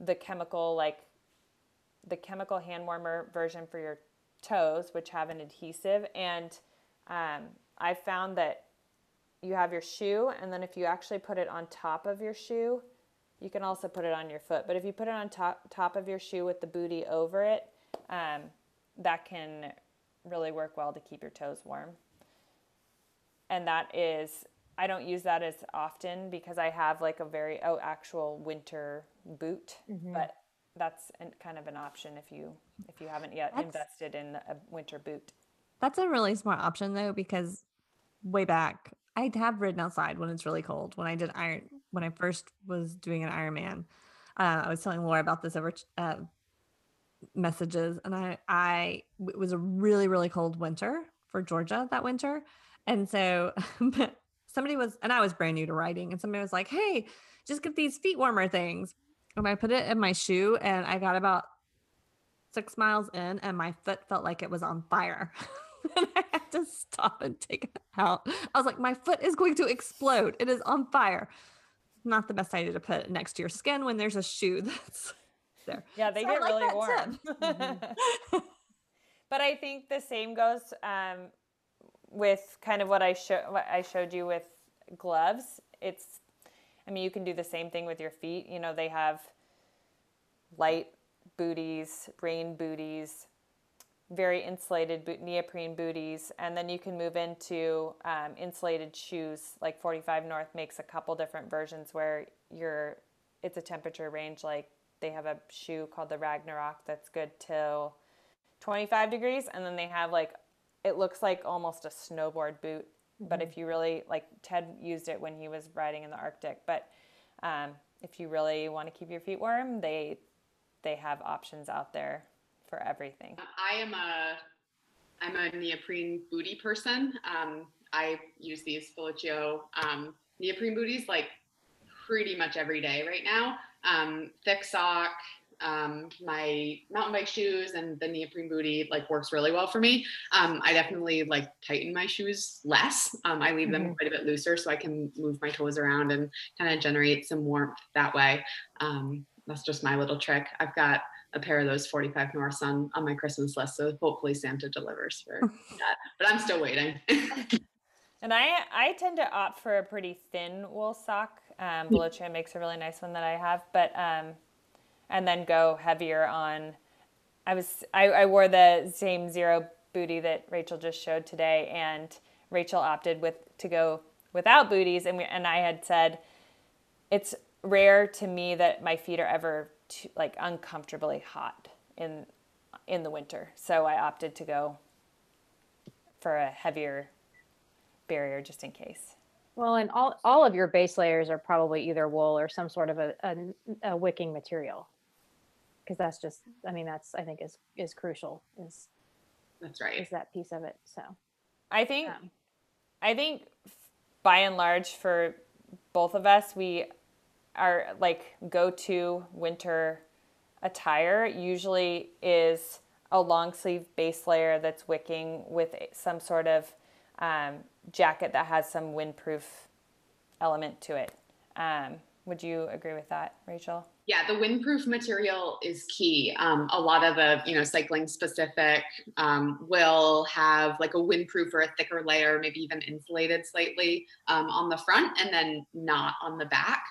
the chemical like the chemical hand warmer version for your toes, which have an adhesive. And um, I found that you have your shoe, and then if you actually put it on top of your shoe, you can also put it on your foot. But if you put it on top top of your shoe with the booty over it, um, that can really work well to keep your toes warm. And that is, I don't use that as often because I have like a very oh actual winter boot, but that's an, kind of an option if you if you haven't yet That's- invested in a winter boot. That's a really smart option though, because way back I have ridden outside when it's really cold. When I did iron, when I first was doing an Ironman, uh, I was telling Laura about this over uh, messages, and I, I it was a really really cold winter for Georgia that winter, and so somebody was, and I was brand new to riding, and somebody was like, "Hey, just get these feet warmer things," and I put it in my shoe, and I got about six miles in, and my foot felt like it was on fire. and I had to stop and take it out. I was like, my foot is going to explode. It is on fire. Not the best idea to put it next to your skin when there's a shoe that's there. Yeah, they So get like really warm. tip. but I think the same goes um, with kind of what I show I showed you with gloves. It's, I mean, you can do the same thing with your feet. You know, they have light booties, rain booties, very insulated boot, neoprene booties, and then you can move into um, insulated shoes. Like 45 North makes a couple different versions where you're, it's a temperature range like they have a shoe called the Ragnarok that's good till 25 degrees, and then they have like it looks like almost a snowboard boot. Mm-hmm. But if you really like, Ted used it when he was riding in the Arctic. But um, if you really want to keep your feet warm, they they have options out there for everything. I am a I'm a neoprene booty person. Um, I use these Velocio um, neoprene booties like pretty much every day right now. Um, thick sock, um, my mountain bike shoes and the neoprene booty like works really well for me. Um, I definitely like tighten my shoes less. Um, I leave them mm-hmm. quite a bit looser so I can move my toes around and kind of generate some warmth that way. Um, that's just my little trick. I've got a pair of those 45 Norths on, on my Christmas list. So hopefully Santa delivers for that, but I'm still waiting. and I, I tend to opt for a pretty thin wool sock. Um, Velocio makes a really nice one that I have, but, um, and then go heavier on, I was, I, I wore the same zero booty that Rachel just showed today and Rachel opted with to go without booties. And we, and I had said, it's rare to me that my feet are ever too, like uncomfortably hot in in the winter. So I opted to go for a heavier barrier just in case. Well, and all all of your base layers are probably either wool or some sort of a, a, a wicking material. Because that's just, I mean, that's I think is is crucial. Is that's right. Is that piece of it? So, I think, um, I think, by and large, for both of us, we our like go-to winter attire usually is a long sleeve base layer that's wicking with some sort of um, jacket that has some windproof element to it. Um, would you agree with that, Rachel? Yeah, the windproof material is key. Um, a lot of the, you know, cycling specific um, will have like a windproof or a thicker layer, maybe even insulated slightly um, on the front and then not on the back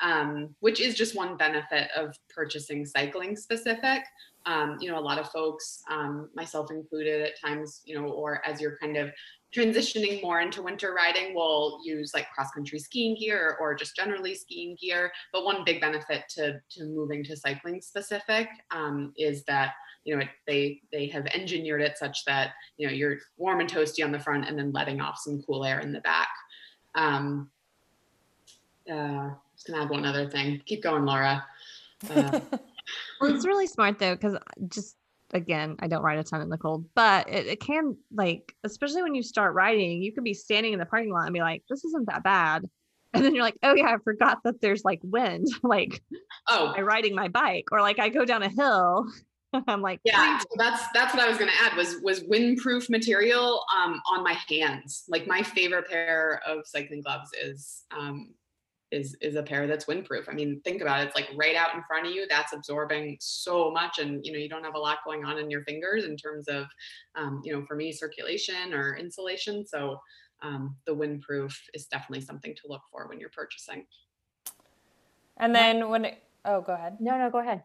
um, which is just one benefit of purchasing cycling specific. Um, you know, a lot of folks, um, myself included at times, you know, or as you're kind of transitioning more into winter riding, we'll use like cross country skiing gear or just generally skiing gear. But one big benefit to, to moving to cycling specific um, is that you know, it, they they have engineered it such that you know you're warm and toasty on the front, and then letting off some cool air in the back. Um, uh, just gonna add one other thing. Keep going, Laura. Uh, well, it's really smart though, because just again, I don't ride a ton in the cold, but it, it, can like, especially when you start riding, you could be standing in the parking lot and be like, this isn't that bad. And then you're like, oh yeah, I forgot that there's like wind. like, oh, I'm riding my bike, or like I go down a hill. I'm like, yeah, that's that's what I was gonna add was was windproof material um, on my hands. Like my favorite pair of cycling gloves is um, is is a pair that's windproof. I mean, think about it. It's like right out in front of you. That's absorbing so much, and you know you don't have a lot going on in your fingers in terms of, um, you know, for me circulation or insulation. So um, the windproof is definitely something to look for when you're purchasing. And then when it, oh, go ahead. No, no, go ahead.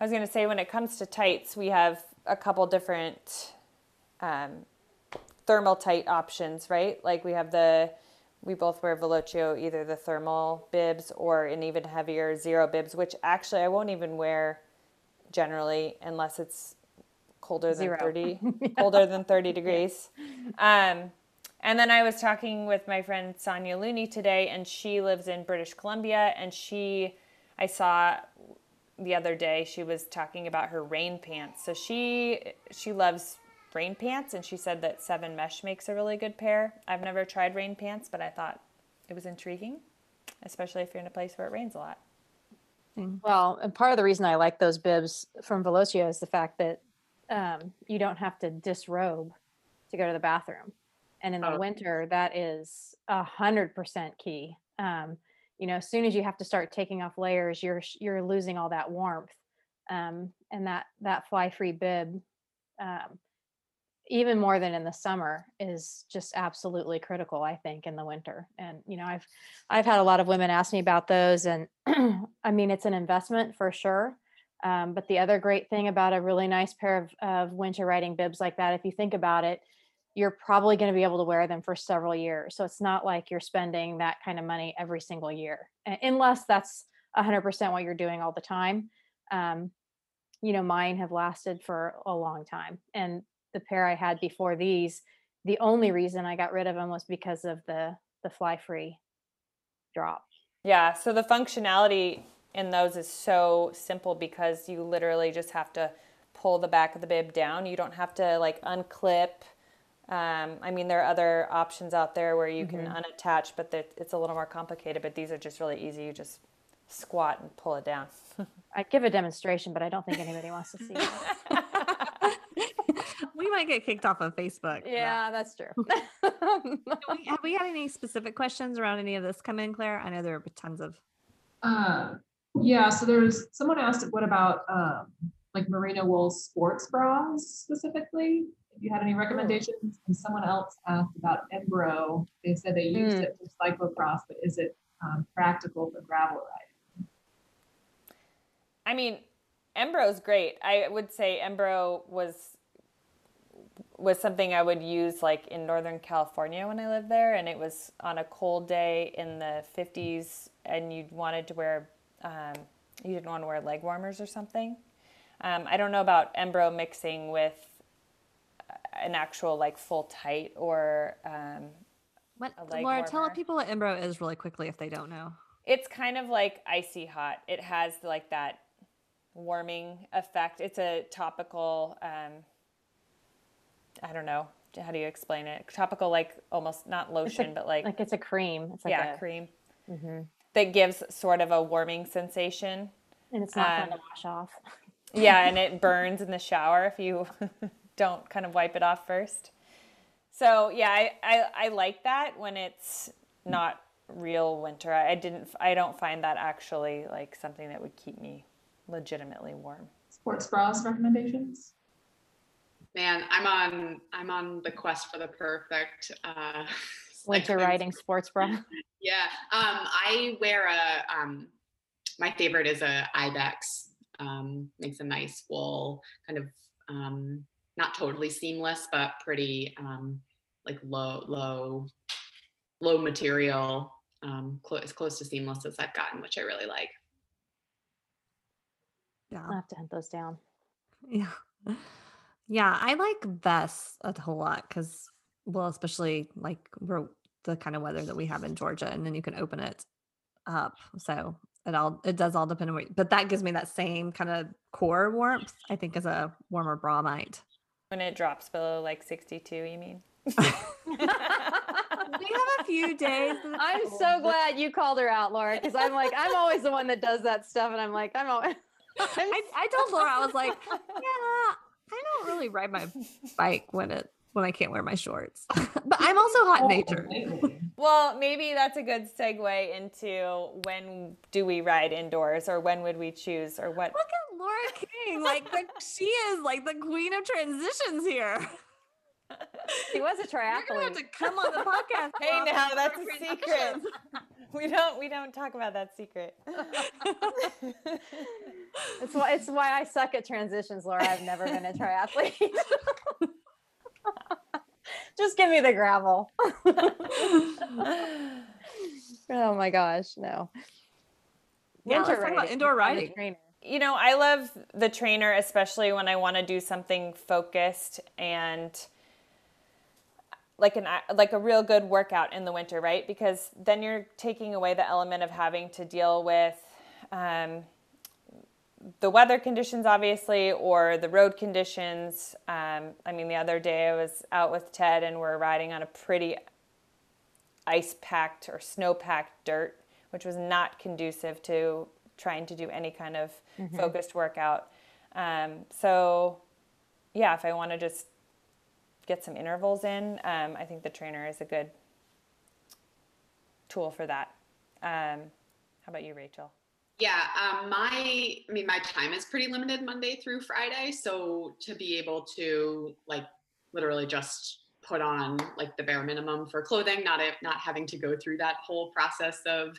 I was going to say when it comes to tights, we have a couple different um, thermal tight options, right? Like we have the we both wear Velocio, either the thermal bibs or an even heavier zero bibs, which actually I won't even wear generally unless it's colder than zero. 30, yeah. colder than 30 degrees. Um, and then I was talking with my friend Sonya Looney today, and she lives in British Columbia, and she, I saw the other day, she was talking about her rain pants. So she she loves rain pants, and she said that Seven Mesh makes a really good pair. I've never tried rain pants, but I thought it was intriguing, especially if you're in a place where it rains a lot. Mm. Well, and part of the reason I like those bibs from Velocio is the fact that um, you don't have to disrobe to go to the bathroom. And in the oh. winter, that is a hundred percent key. Um, you know, as soon as you have to start taking off layers, you're you're losing all that warmth. Um, and that that fly free bib um, even more than in the summer is just absolutely critical i think in the winter. And you know i've i've had a lot of women ask me about those and i mean it's an investment for sure. Um, but the other great thing about a really nice pair of, of winter riding bibs like that if you think about it you're probably going to be able to wear them for several years. So it's not like you're spending that kind of money every single year unless that's 100% what you're doing all the time. Um, you know, mine have lasted for a long time. And the pair I had before these, the only reason I got rid of them was because of the the fly free drop. Yeah. So the functionality in those is so simple because you literally just have to pull the back of the bib down. You don't have to like unclip. Um, I mean, there are other options out there where you can mm-hmm. unattach, but it's a little more complicated. But these are just really easy. You just squat and pull it down. I'd give a demonstration, but I don't think anybody wants to see it. we might get kicked off of Facebook. Yeah, that's true. we, have we had any specific questions around any of this come in, Claire? I know there are tons of. Uh, yeah, so there's someone asked, what about um, like merino wool sports bras specifically? If you had any recommendations, and someone else asked about Embro. They said they used mm. it for cyclocross, but is it um, practical for gravel riding? I mean, Embro is great. I would say Embro was was something I would use like in Northern California when I lived there, and it was on a cold day in the 50s, and you wanted to wear, um, you didn't want to wear leg warmers or something. Um, I don't know about Embro mixing with an actual like full tight or um, what, Laura, warmer. tell people what Embro is really quickly if they don't know. It's kind of like icy hot. It has like that warming effect. It's a topical. Um, I don't know. How do you explain it? Topical, like almost not lotion, a, but like like it's a cream. It's like yeah, a, cream mm-hmm. that gives sort of a warming sensation. And it's not um, fun to wash off. yeah, and it burns in the shower if you don't kind of wipe it off first. So yeah, I, I, I like that when it's not real winter. I didn't I don't find that actually like something that would keep me legitimately warm. Sports bras recommendations? Man, I'm on I'm on the quest for the perfect uh winter riding sports bra. yeah. Um I wear a um my favorite is a Ibex. Um makes a nice wool kind of um not totally seamless, but pretty um like low, low, low material, um, cl- as close to seamless as I've gotten, which I really like. Yeah. I'll have to hunt those down. Yeah. Yeah, I like vests a whole lot because, well, especially like the kind of weather that we have in Georgia, and then you can open it up. So it all it does all depend on what, but that gives me that same kind of core warmth. I think as a warmer bra might. When it drops below like sixty two, you mean? we have a few days. I'm so glad you called her out, Laura, because I'm like, I'm always the one that does that stuff, and I'm like, I'm always. I, I told Laura, I was like, yeah, I don't really ride my bike when it when I can't wear my shorts. but I'm also hot oh, nature. well, maybe that's a good segue into when do we ride indoors or when would we choose or what? Look at Laura King. Like the, she is like the queen of transitions here. He was a triathlete. You're gonna have to come on the podcast. hey, now that's a secret. we don't we don't talk about that secret. It's why it's why I suck at transitions, Laura. I've never been a triathlete. Just give me the gravel. oh my gosh, no. Yeah, Winter riding. indoor riding. You know, I love the trainer, especially when I want to do something focused and like an like a real good workout in the winter, right? Because then you're taking away the element of having to deal with um, the weather conditions, obviously, or the road conditions. Um, I mean, the other day I was out with Ted and we're riding on a pretty ice packed or snow packed dirt, which was not conducive to trying to do any kind of mm-hmm. focused workout. Um, so, yeah, if I want to just get some intervals in, um, I think the trainer is a good tool for that. Um, how about you, Rachel? Yeah, um, my I mean my time is pretty limited Monday through Friday, so to be able to like literally just put on like the bare minimum for clothing, not a, not having to go through that whole process of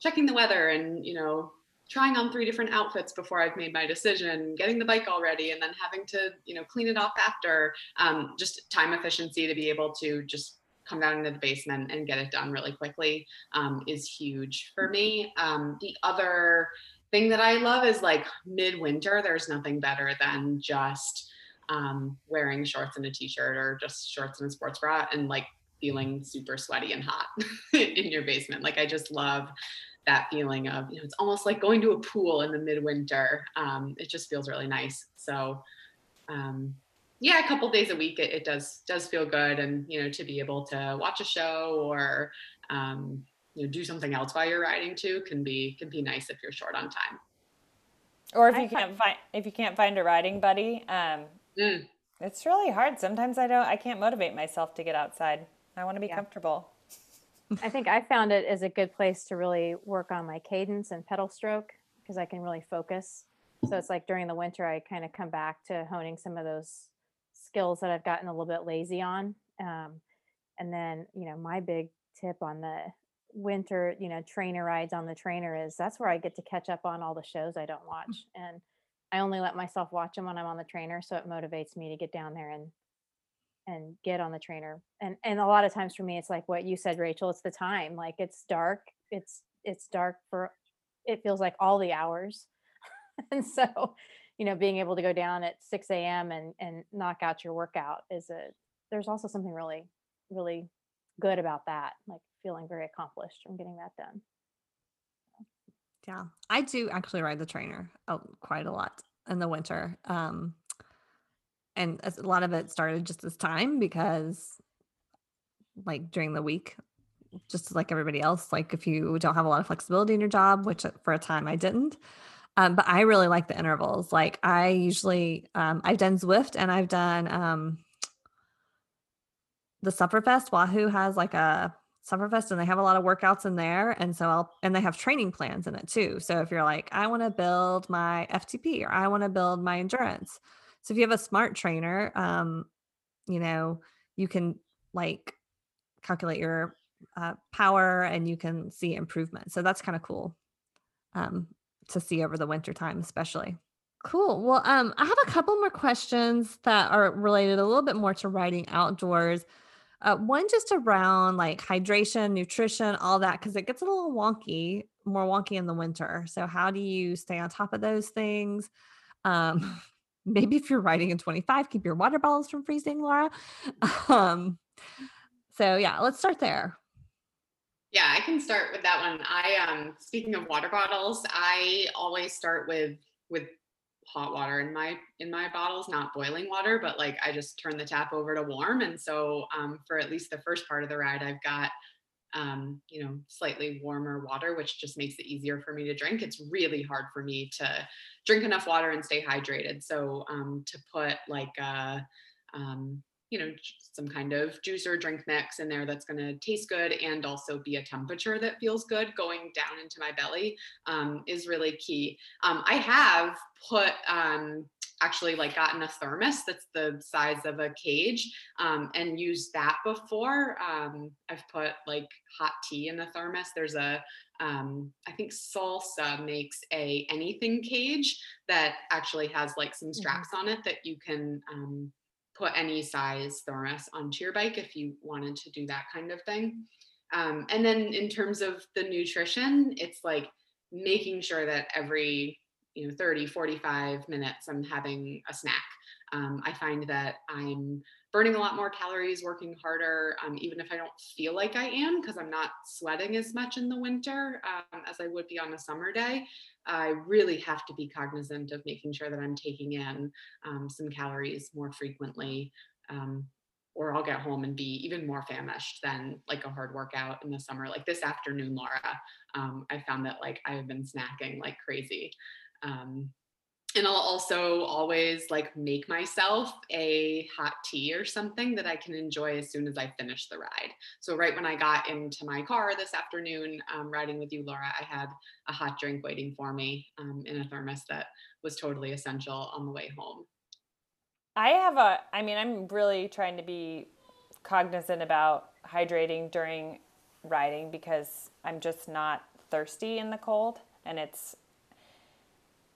checking the weather and you know trying on three different outfits before I've made my decision, getting the bike all ready, and then having to, you know, clean it off after. Um, just time efficiency to be able to just come down into the basement and get it done really quickly um, is huge for me. Um, the other thing that I love is like midwinter, there's nothing better than just um, wearing shorts and a t-shirt or just shorts and a sports bra and like feeling super sweaty and hot in your basement. Like I just love that feeling of, you know, it's almost like going to a pool in the midwinter. Um, it just feels really nice. So um, yeah, a couple days a week, it, it, does does feel good, and you know, to be able to watch a show or um, you know do something else while you're riding too can be can be nice if you're short on time. Or if you can't find if you can't find a riding buddy, um, mm. it's really hard. Sometimes I don't I can't motivate myself to get outside. I want to be yeah. comfortable. I think I found it as a good place to really work on my cadence and pedal stroke because I can really focus. So it's like during the winter, I kind of come back to honing some of those skills that I've gotten a little bit lazy on. Um, and then, you know, my big tip on the winter, you know, trainer rides on the trainer is that's where I get to catch up on all the shows I don't mm. watch. And I only let myself watch them when I'm on the trainer. So it motivates me to get down there and and get on the trainer. And and a lot of times for me, it's like what you said, Rachel, it's the time. Like it's dark. It's it's dark for it feels like all the hours. and so, you know, being able to go down at 6 a.m. and and knock out your workout is a there's also something really, really good about that. Like feeling very accomplished from getting that done. Yeah, I do actually ride the trainer quite a lot in the winter. Um, and a lot of it started just this time because like during the week just like everybody else like if you don't have a lot of flexibility in your job which uh, for a time i didn't um, but i really like the intervals like i usually um, i've done zwift and i've done um, the Sufferfest wahoo has like a Sufferfest and they have a lot of workouts in there and so i'll and they have training plans in it too. So if you're like i want to build my ftp or i want to build my endurance so if you have a smart trainer, um, you know, you can like calculate your uh, power and you can see improvement. So that's kind of cool. Um, to see over the winter time, especially. Cool. Well, um, I have a couple more questions that are related a little bit more to riding outdoors. Uh, one just around like hydration, nutrition, all that, because it gets a little wonky, more wonky in the winter. So, how do you stay on top of those things? Um, maybe if you're riding in 25 keep your water bottles from freezing laura um so yeah let's start there yeah i can start with that one i um speaking of water bottles i always start with with hot water in my in my bottles not boiling water but like i just turn the tap over to warm and so um, for at least the first part of the ride i've got um, you know, slightly warmer water, which just makes it easier for me to drink. It's really hard for me to drink enough water and stay hydrated. So um, to put like a, um, you know, some kind of juice or drink mix in there that's going to taste good and also be a temperature that feels good going down into my belly um, is really key. Um, I have put um, actually like gotten a thermos that's the size of a cage um, and used that before. Um, I've put like hot tea in the thermos. There's a um, I think Salsa makes a anything cage that actually has like some mm-hmm. straps mm-hmm. on it that you can um, put any size thermos onto your bike if you wanted to do that kind of thing. Um, and then in terms of the nutrition, it's like making sure that every you know 30 45 minutes i'm having a snack um, i find that i'm burning a lot more calories working harder um, even if i don't feel like i am because i'm not sweating as much in the winter um, as i would be on a summer day i really have to be cognizant of making sure that i'm taking in um, some calories more frequently um, or I'll get home and be even more famished than like a hard workout in the summer. Like this afternoon, Laura, um, I found that like I have been snacking like crazy. Um, and I'll also always like make myself a hot tea or something that I can enjoy as soon as I finish the ride. So right when I got into my car this afternoon, um, riding with you, Laura, I had a hot drink waiting for me um, in a thermos that was totally essential on the way home. I have a, I mean, I'm really trying to be cognizant about hydrating during riding because I'm just not thirsty in the cold and it's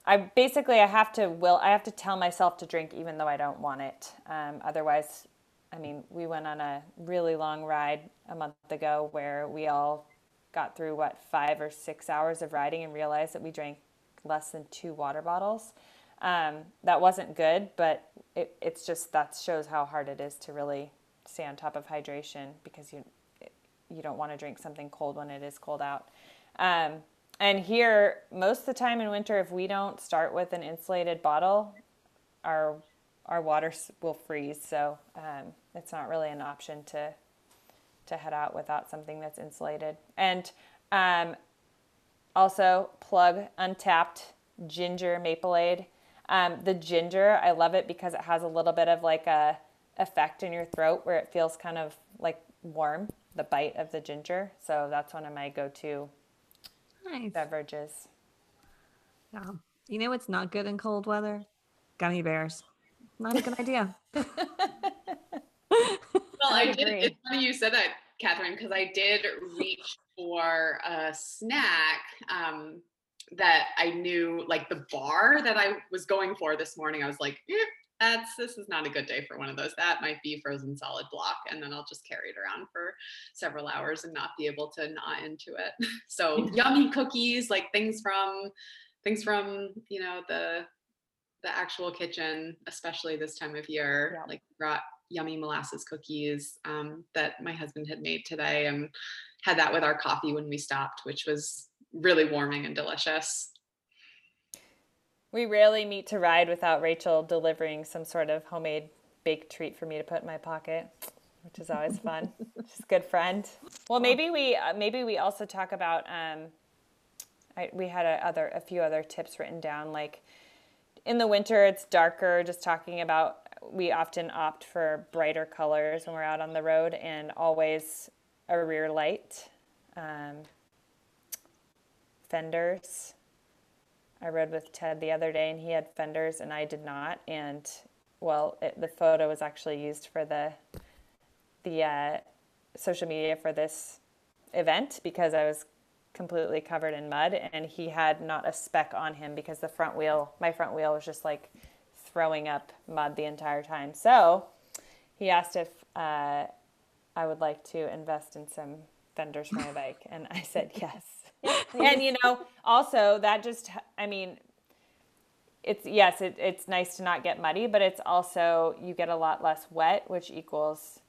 I basically I have to will I have to tell myself to drink even though I don't want it. Um, otherwise, I mean, we went on a really long ride a month ago where we all got through what five or six hours of riding and realized that we drank less than two water bottles. Um, that wasn't good, but it, it's just that shows how hard it is to really stay on top of hydration because you you don't want to drink something cold when it is cold out. Um, and here, most of the time in winter, if we don't start with an insulated bottle, our our water will freeze. So um, it's not really an option to to head out without something that's insulated. And um, also plug untapped ginger Mapleaid. Um, the ginger, I love it because it has a little bit of like a effect in your throat where it feels kind of like warm, the bite of the ginger. So that's one of my go-to nice. beverages. Yeah. You know what's not good in cold weather? Gummy bears. Not a good idea. well, I, I did. It's funny you said that, Catherine, because I did reach for a snack um, that I knew, like the bar that I was going for this morning. I was like, eh, that's this is not a good day for one of those. That might be frozen solid block, and then I'll just carry it around for several hours and not be able to gnaw into it. So yummy cookies, like things from things from you know the the actual kitchen, especially this time of year. Yeah. Like brought yummy molasses cookies um, that my husband had made today, and had that with our coffee when we stopped, which was really warming and delicious. We rarely meet to ride without Rachel delivering some sort of homemade baked treat for me to put in my pocket, which is always fun. She's a good friend. Well, maybe we uh, maybe we also talk about. Um, I, we had a other a few other tips written down like in the winter it's darker just talking about we often opt for brighter colors when we're out on the road and always a rear light um, fenders I rode with Ted the other day and he had fenders and I did not. And well, it, the photo was actually used for the the uh, social media for this event because I was completely covered in mud and he had not a speck on him because the front wheel, my front wheel was just like throwing up mud the entire time. So he asked if uh, I would like to invest in some fenders for my bike and I said yes and you know, also that just, I mean, it's yes, it, it's nice to not get muddy, but it's also you get a lot less wet, which equals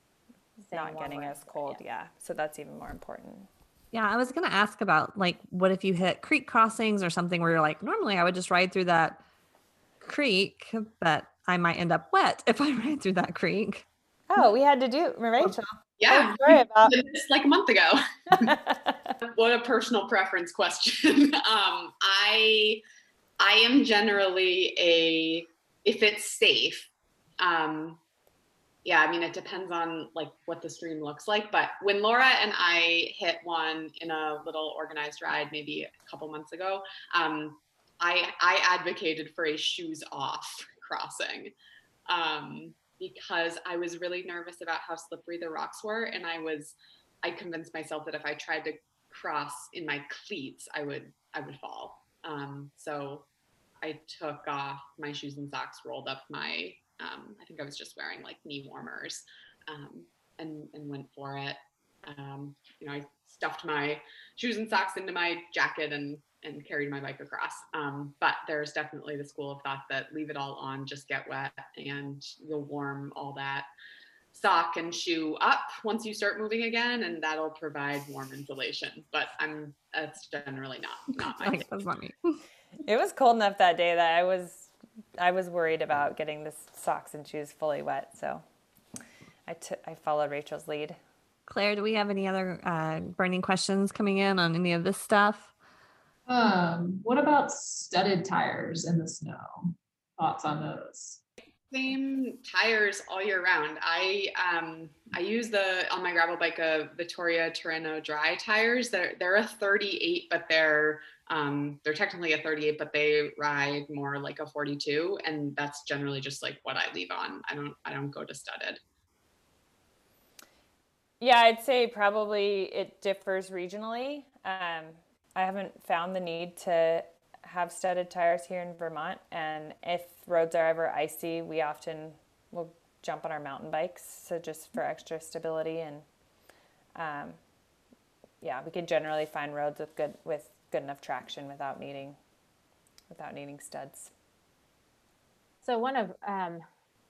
Same not getting as cold. Yeah. yeah. So that's even more important. Yeah, I was gonna ask about like what if you hit creek crossings or something where you're like, normally I would just ride through that creek, but I might end up wet if I ride through that creek. Oh, we had to do Rachel. Yeah, about this like a month ago. what a personal preference question. um, I I am generally a if it's safe. Um, yeah, I mean it depends on like what the stream looks like. But when Laura and I hit one in a little organized ride, maybe a couple months ago, um, I I advocated for a shoes off crossing. Um, because I was really nervous about how slippery the rocks were. And I was, I convinced myself that if I tried to cross in my cleats, I would, I would fall. Um, so I took off my shoes and socks, rolled up my, um, I think I was just wearing like knee warmers, um, and, and went for it. Um, you know, I stuffed my shoes and socks into my jacket and and carried my bike across. Um, but there's definitely the school of thought that leave it all on, just get wet, and you'll warm all that sock and shoe up once you start moving again, and that'll provide warm insulation. But I'm that's generally not not my. that's not me. it was cold enough that day that I was I was worried about getting the socks and shoes fully wet, so I took I followed Rachel's lead. Claire, do we have any other uh, burning questions coming in on any of this stuff? Um, what about studded tires in the snow? Thoughts on those? Same tires all year round. I um I use the on my gravel bike a Vittoria Terreno dry tires. They're they're a 38, but they're um they're technically a 38, but they ride more like a 42, and that's generally just like what I leave on. I don't I don't go to studded. Yeah, I'd say probably it differs regionally. Um, I haven't found the need to have studded tires here in Vermont. And if roads are ever icy, we often will jump on our mountain bikes. So just for extra stability and um, yeah, we can generally find roads with good with good enough traction without needing without needing studs. So one of um,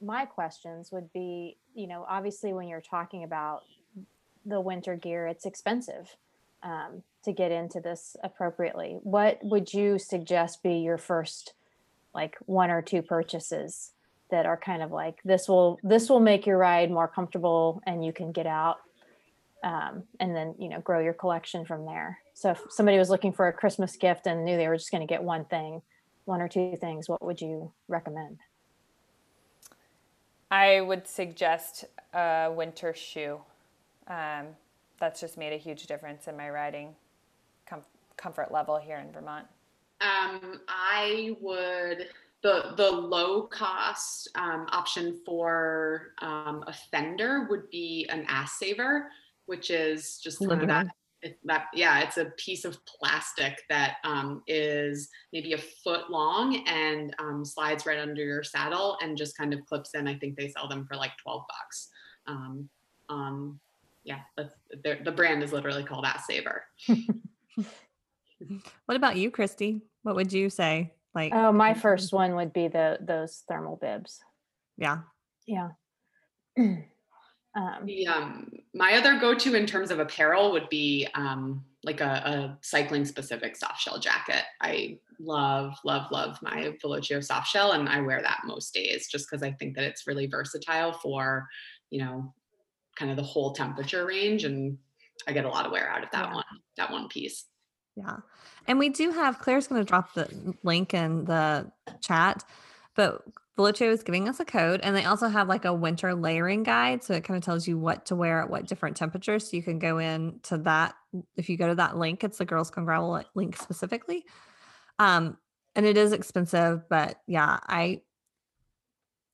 my questions would be, you know, obviously when you're talking about the winter gear, it's expensive um, to get into this appropriately. What would you suggest be your first, like one or two purchases that are kind of like this will this will make your ride more comfortable and you can get out um, and then you know grow your collection from there. So if somebody was looking for a Christmas gift and knew they were just going to get one thing, one or two things, what would you recommend? I would suggest a winter shoe. Um, that's just made a huge difference in my riding comfort level here in Vermont. Um, I would the the low cost um, option for um, a fender would be an ass saver, which is just kind of that it, that yeah it's a piece of plastic that um, is maybe a foot long and um, slides right under your saddle and just kind of clips in. I think they sell them for like 12 bucks. Um, um, yeah that's the brand is literally called ass saver what about you christy what would you say like oh my first one would be the those thermal bibs yeah yeah um, the, um, my other go-to in terms of apparel would be um, like a, a, cycling specific soft shell jacket. I love, love, love my Velocio soft shell, and I wear that most days just because I think that it's really versatile for, you know, kind of the whole temperature range, and I get a lot of wear out of that yeah. one, that one piece. Yeah, and we do have Claire's going to drop the link in the chat, but Velocio is giving us a code, and they also have like a winter layering guide. So it kind of tells you what to wear at what different temperatures. So you can go in to that. If you go to that link, it's the Girls Gone Gravel link specifically. Um, and it is expensive, but yeah, I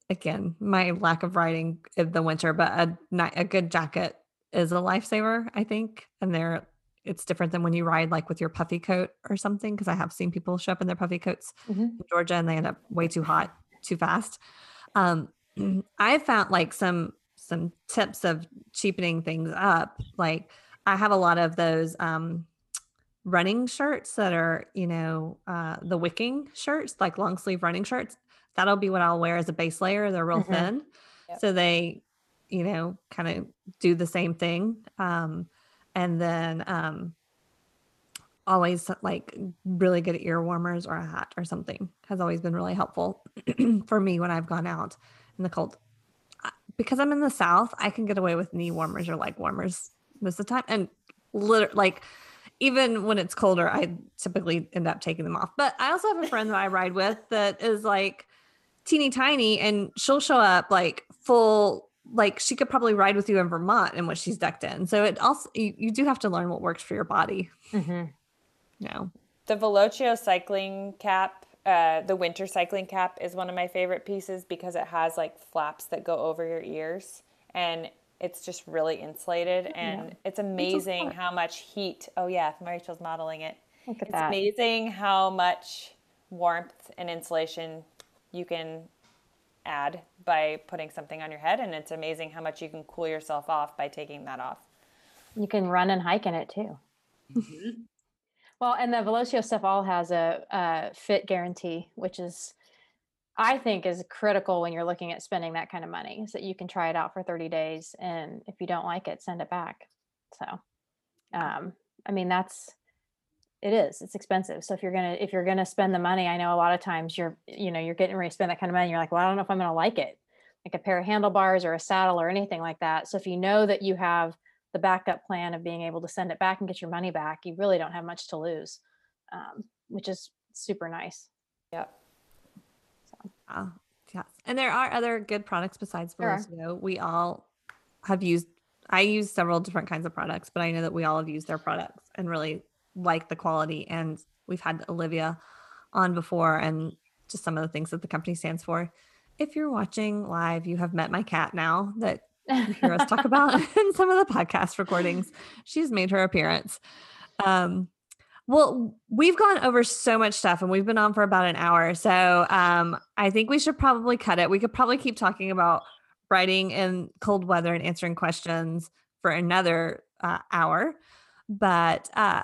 again, my lack of riding in the winter, but a a good jacket is a lifesaver, I think. And they're it's different than when you ride like with your puffy coat or something because I have seen people show up in their puffy coats mm-hmm. in Georgia and they end up way too hot too fast. Um, I found like some some tips of cheapening things up. Like I have a lot of those um, running shirts that are, you know, uh, the wicking shirts, like long sleeve running shirts. That'll be what I'll wear as a base layer. They're real mm-hmm. thin, yep. so they, you know, kind of do the same thing. Um, and then um, always like really good ear warmers or a hat or something has always been really helpful for me when I've gone out in the cold. Because I'm in the South, I can get away with knee warmers or leg warmers most of the time. And literally, like, even when it's colder, I typically end up taking them off. But I also have a friend that I ride with that is like teeny tiny and she'll show up like full like she could probably ride with you in Vermont in what she's decked in. So it also you, you do have to learn what works for your body. Mm-hmm. No. The Velocio cycling cap, uh, the winter cycling cap is one of my favorite pieces because it has like flaps that go over your ears and it's just really insulated and yeah. it's amazing how much heat. Oh yeah, Rachel's modeling it. Look at it's that. amazing how much warmth and insulation you can add by putting something on your head and it's amazing how much you can cool yourself off by taking that off. You can run and hike in it too. Mm-hmm. Well, and the Velocio stuff all has a, a fit guarantee, which is, I think, is critical when you're looking at spending that kind of money. Is that you can try it out for 30 days, and if you don't like it, send it back. So, um, I mean, that's it is. It's expensive. So if you're gonna if you're gonna spend the money, I know a lot of times you're you know you're getting ready to spend that kind of money. You're like, well, I don't know if I'm gonna like it, like a pair of handlebars or a saddle or anything like that. So if you know that you have the backup plan of being able to send it back and get your money back, you really don't have much to lose, um, which is super nice. Yeah. So. Uh, yes. And there are other good products besides Velocio. We all have used, I use several different kinds of products, but I know that we all have used their products and really like the quality. And we've had Olivia on before and just some of the things that the company stands for. If you're watching live, you have met my cat now that you hear us talk about in some of the podcast recordings. She's made her appearance. Um, well, we've gone over so much stuff and we've been on for about an hour. So um, I think we should probably cut it. We could probably keep talking about writing in cold weather and answering questions for another uh, hour. But uh,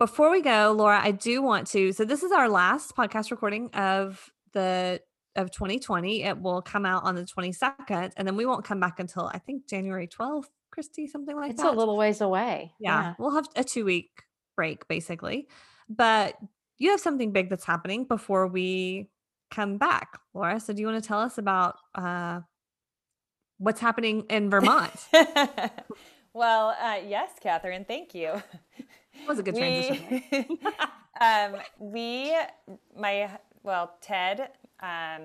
before we go, Laura, I do want to. So this is our last podcast recording of the of 2020. It will come out on the 22nd, and then we won't come back until I think January 12th, Christy, something like it's that. It's a little ways away. Yeah, Yeah. we'll have a two week break basically. But you have something big that's happening before we come back, Laura. So do you want to tell us about uh, what's happening in Vermont? well, uh, yes, Catherine, thank you. That was a good transition. We, um, we, my, well, Ted um,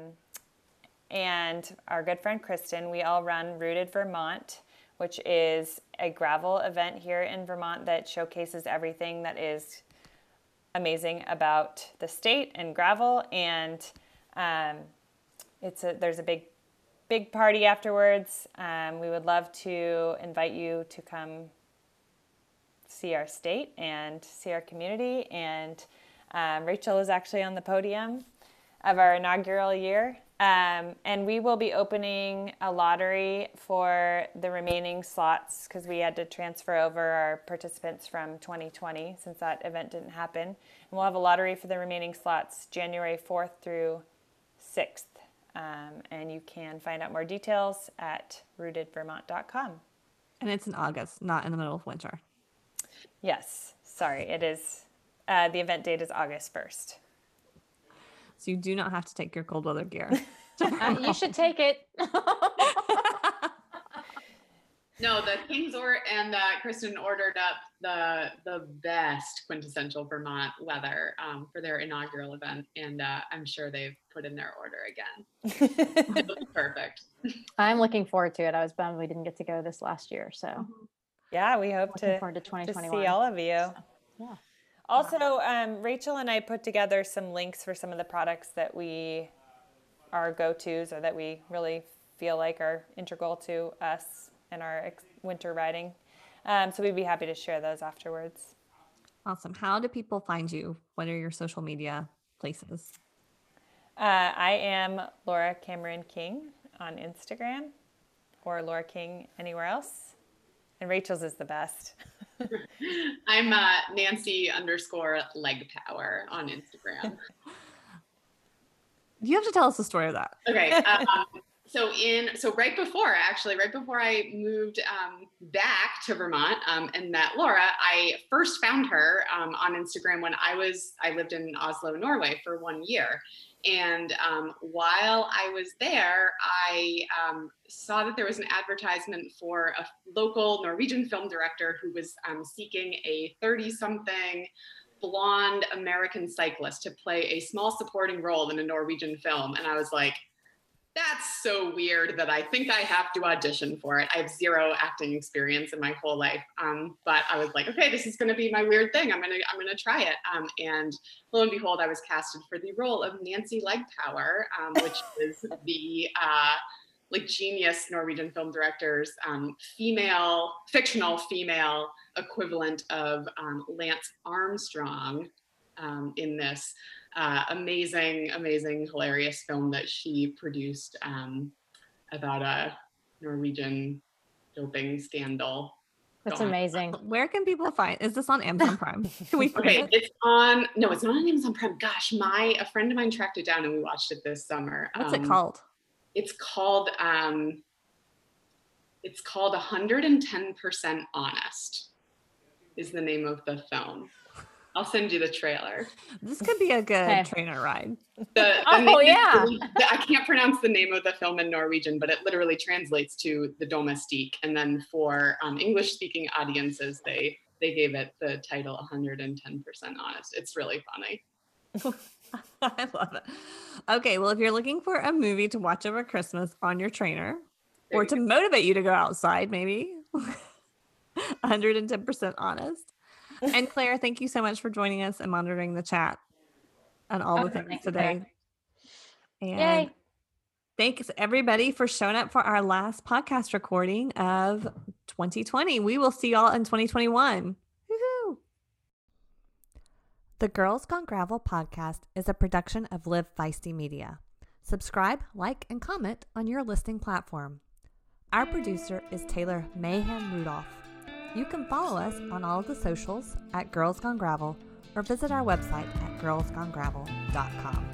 and our good friend Kristen, we all run Rooted Vermont, which is a gravel event here in Vermont that showcases everything that is amazing about the state and gravel. And um, it's a there's a big big party afterwards. Um, we would love to invite you to come see our state and see our community. And um, Rachel is actually on the podium of our inaugural year. Um, and we will be opening a lottery for the remaining slots because we had to transfer over our participants from 2020 since that event didn't happen. And we'll have a lottery for the remaining slots January 4th through 6th. Um, and you can find out more details at rootedvermont.com. and it's in August, not in the middle of winter. Yes, sorry, it is. Uh, the event date is August 1st. So you do not have to take your cold weather gear. Uh, you should take it. No, the King's or and uh, Kristen ordered up the the best quintessential Vermont weather um, for their inaugural event, and uh, I'm sure they've put in their order again. Perfect. I'm looking forward to it. I was bummed we didn't get to go this last year. So yeah, we hope looking to, forward to to 2021. see all of you. So, yeah. Also, um, Rachel and I put together some links for some of the products that we are go tos or that we really feel like are integral to us and our ex- winter riding. Um, so we'd be happy to share those afterwards. awesome. How do people find you? What are your social media places? Uh, I am Laura Cameron King on Instagram or Laura King anywhere else. And Rachel's is the best. I'm uh, Nancy underscore leg power on Instagram. You have to tell us the story of that. Okay. Um, so in so right before actually right before I moved um, back to Vermont um, and met Laura, I first found her um, on Instagram when I was I lived in Oslo, Norway for one year. And um, while I was there, I um, saw that there was an advertisement for a local Norwegian film director who was um, seeking a 30 something blonde American cyclist to play a small supporting role in a Norwegian film. And I was like, that's so weird that I think I have to audition for it. I have zero acting experience in my whole life. Um, but I was like, okay, this is going to be my weird thing. I'm gonna I'm gonna try it. Um, and lo and behold, I was casted for the role of Nancy Legpower, um, which is the uh, like genius Norwegian film director's um, female fictional female equivalent of um, Lance Armstrong um, in this uh, amazing, amazing, hilarious film that she produced um, about a Norwegian doping scandal. That's Go on. amazing. Where can people find? Is this on Amazon Prime? Can we find Okay, it? it's on. No, it's not on Amazon Prime. Gosh, my a friend of mine tracked it down and we watched it this summer. What's it Um, called? It's called. Um, it's called 110% Honest. Is the name of the film. I'll send you the trailer. This could be a good Okay. trainer ride. The, the Oh, name yeah. really- the- I can't pronounce the name of the film in Norwegian, but it literally translates to the domestique. And then for um, English-speaking audiences, they they gave it the title 110% Honest. It's really funny. I love it. Okay, well, if you're looking for a movie to watch over Christmas on your trainer There or you to motivate you to go outside, maybe 110% honest. And Claire, thank you so much for joining us and monitoring the chat and all the Okay, things today. And Yay. thanks everybody for showing up for our last podcast recording of 2020. We will see y'all in 2021. Woohoo! The Girls Gone Gravel podcast is a production of Live Feisty Media. Subscribe, like, and comment on your listing platform. Our producer is Taylor Mayhem Rudolph. You can follow us on all of the socials at Girls Gone Gravel or visit our website at girlsgonegravel.com.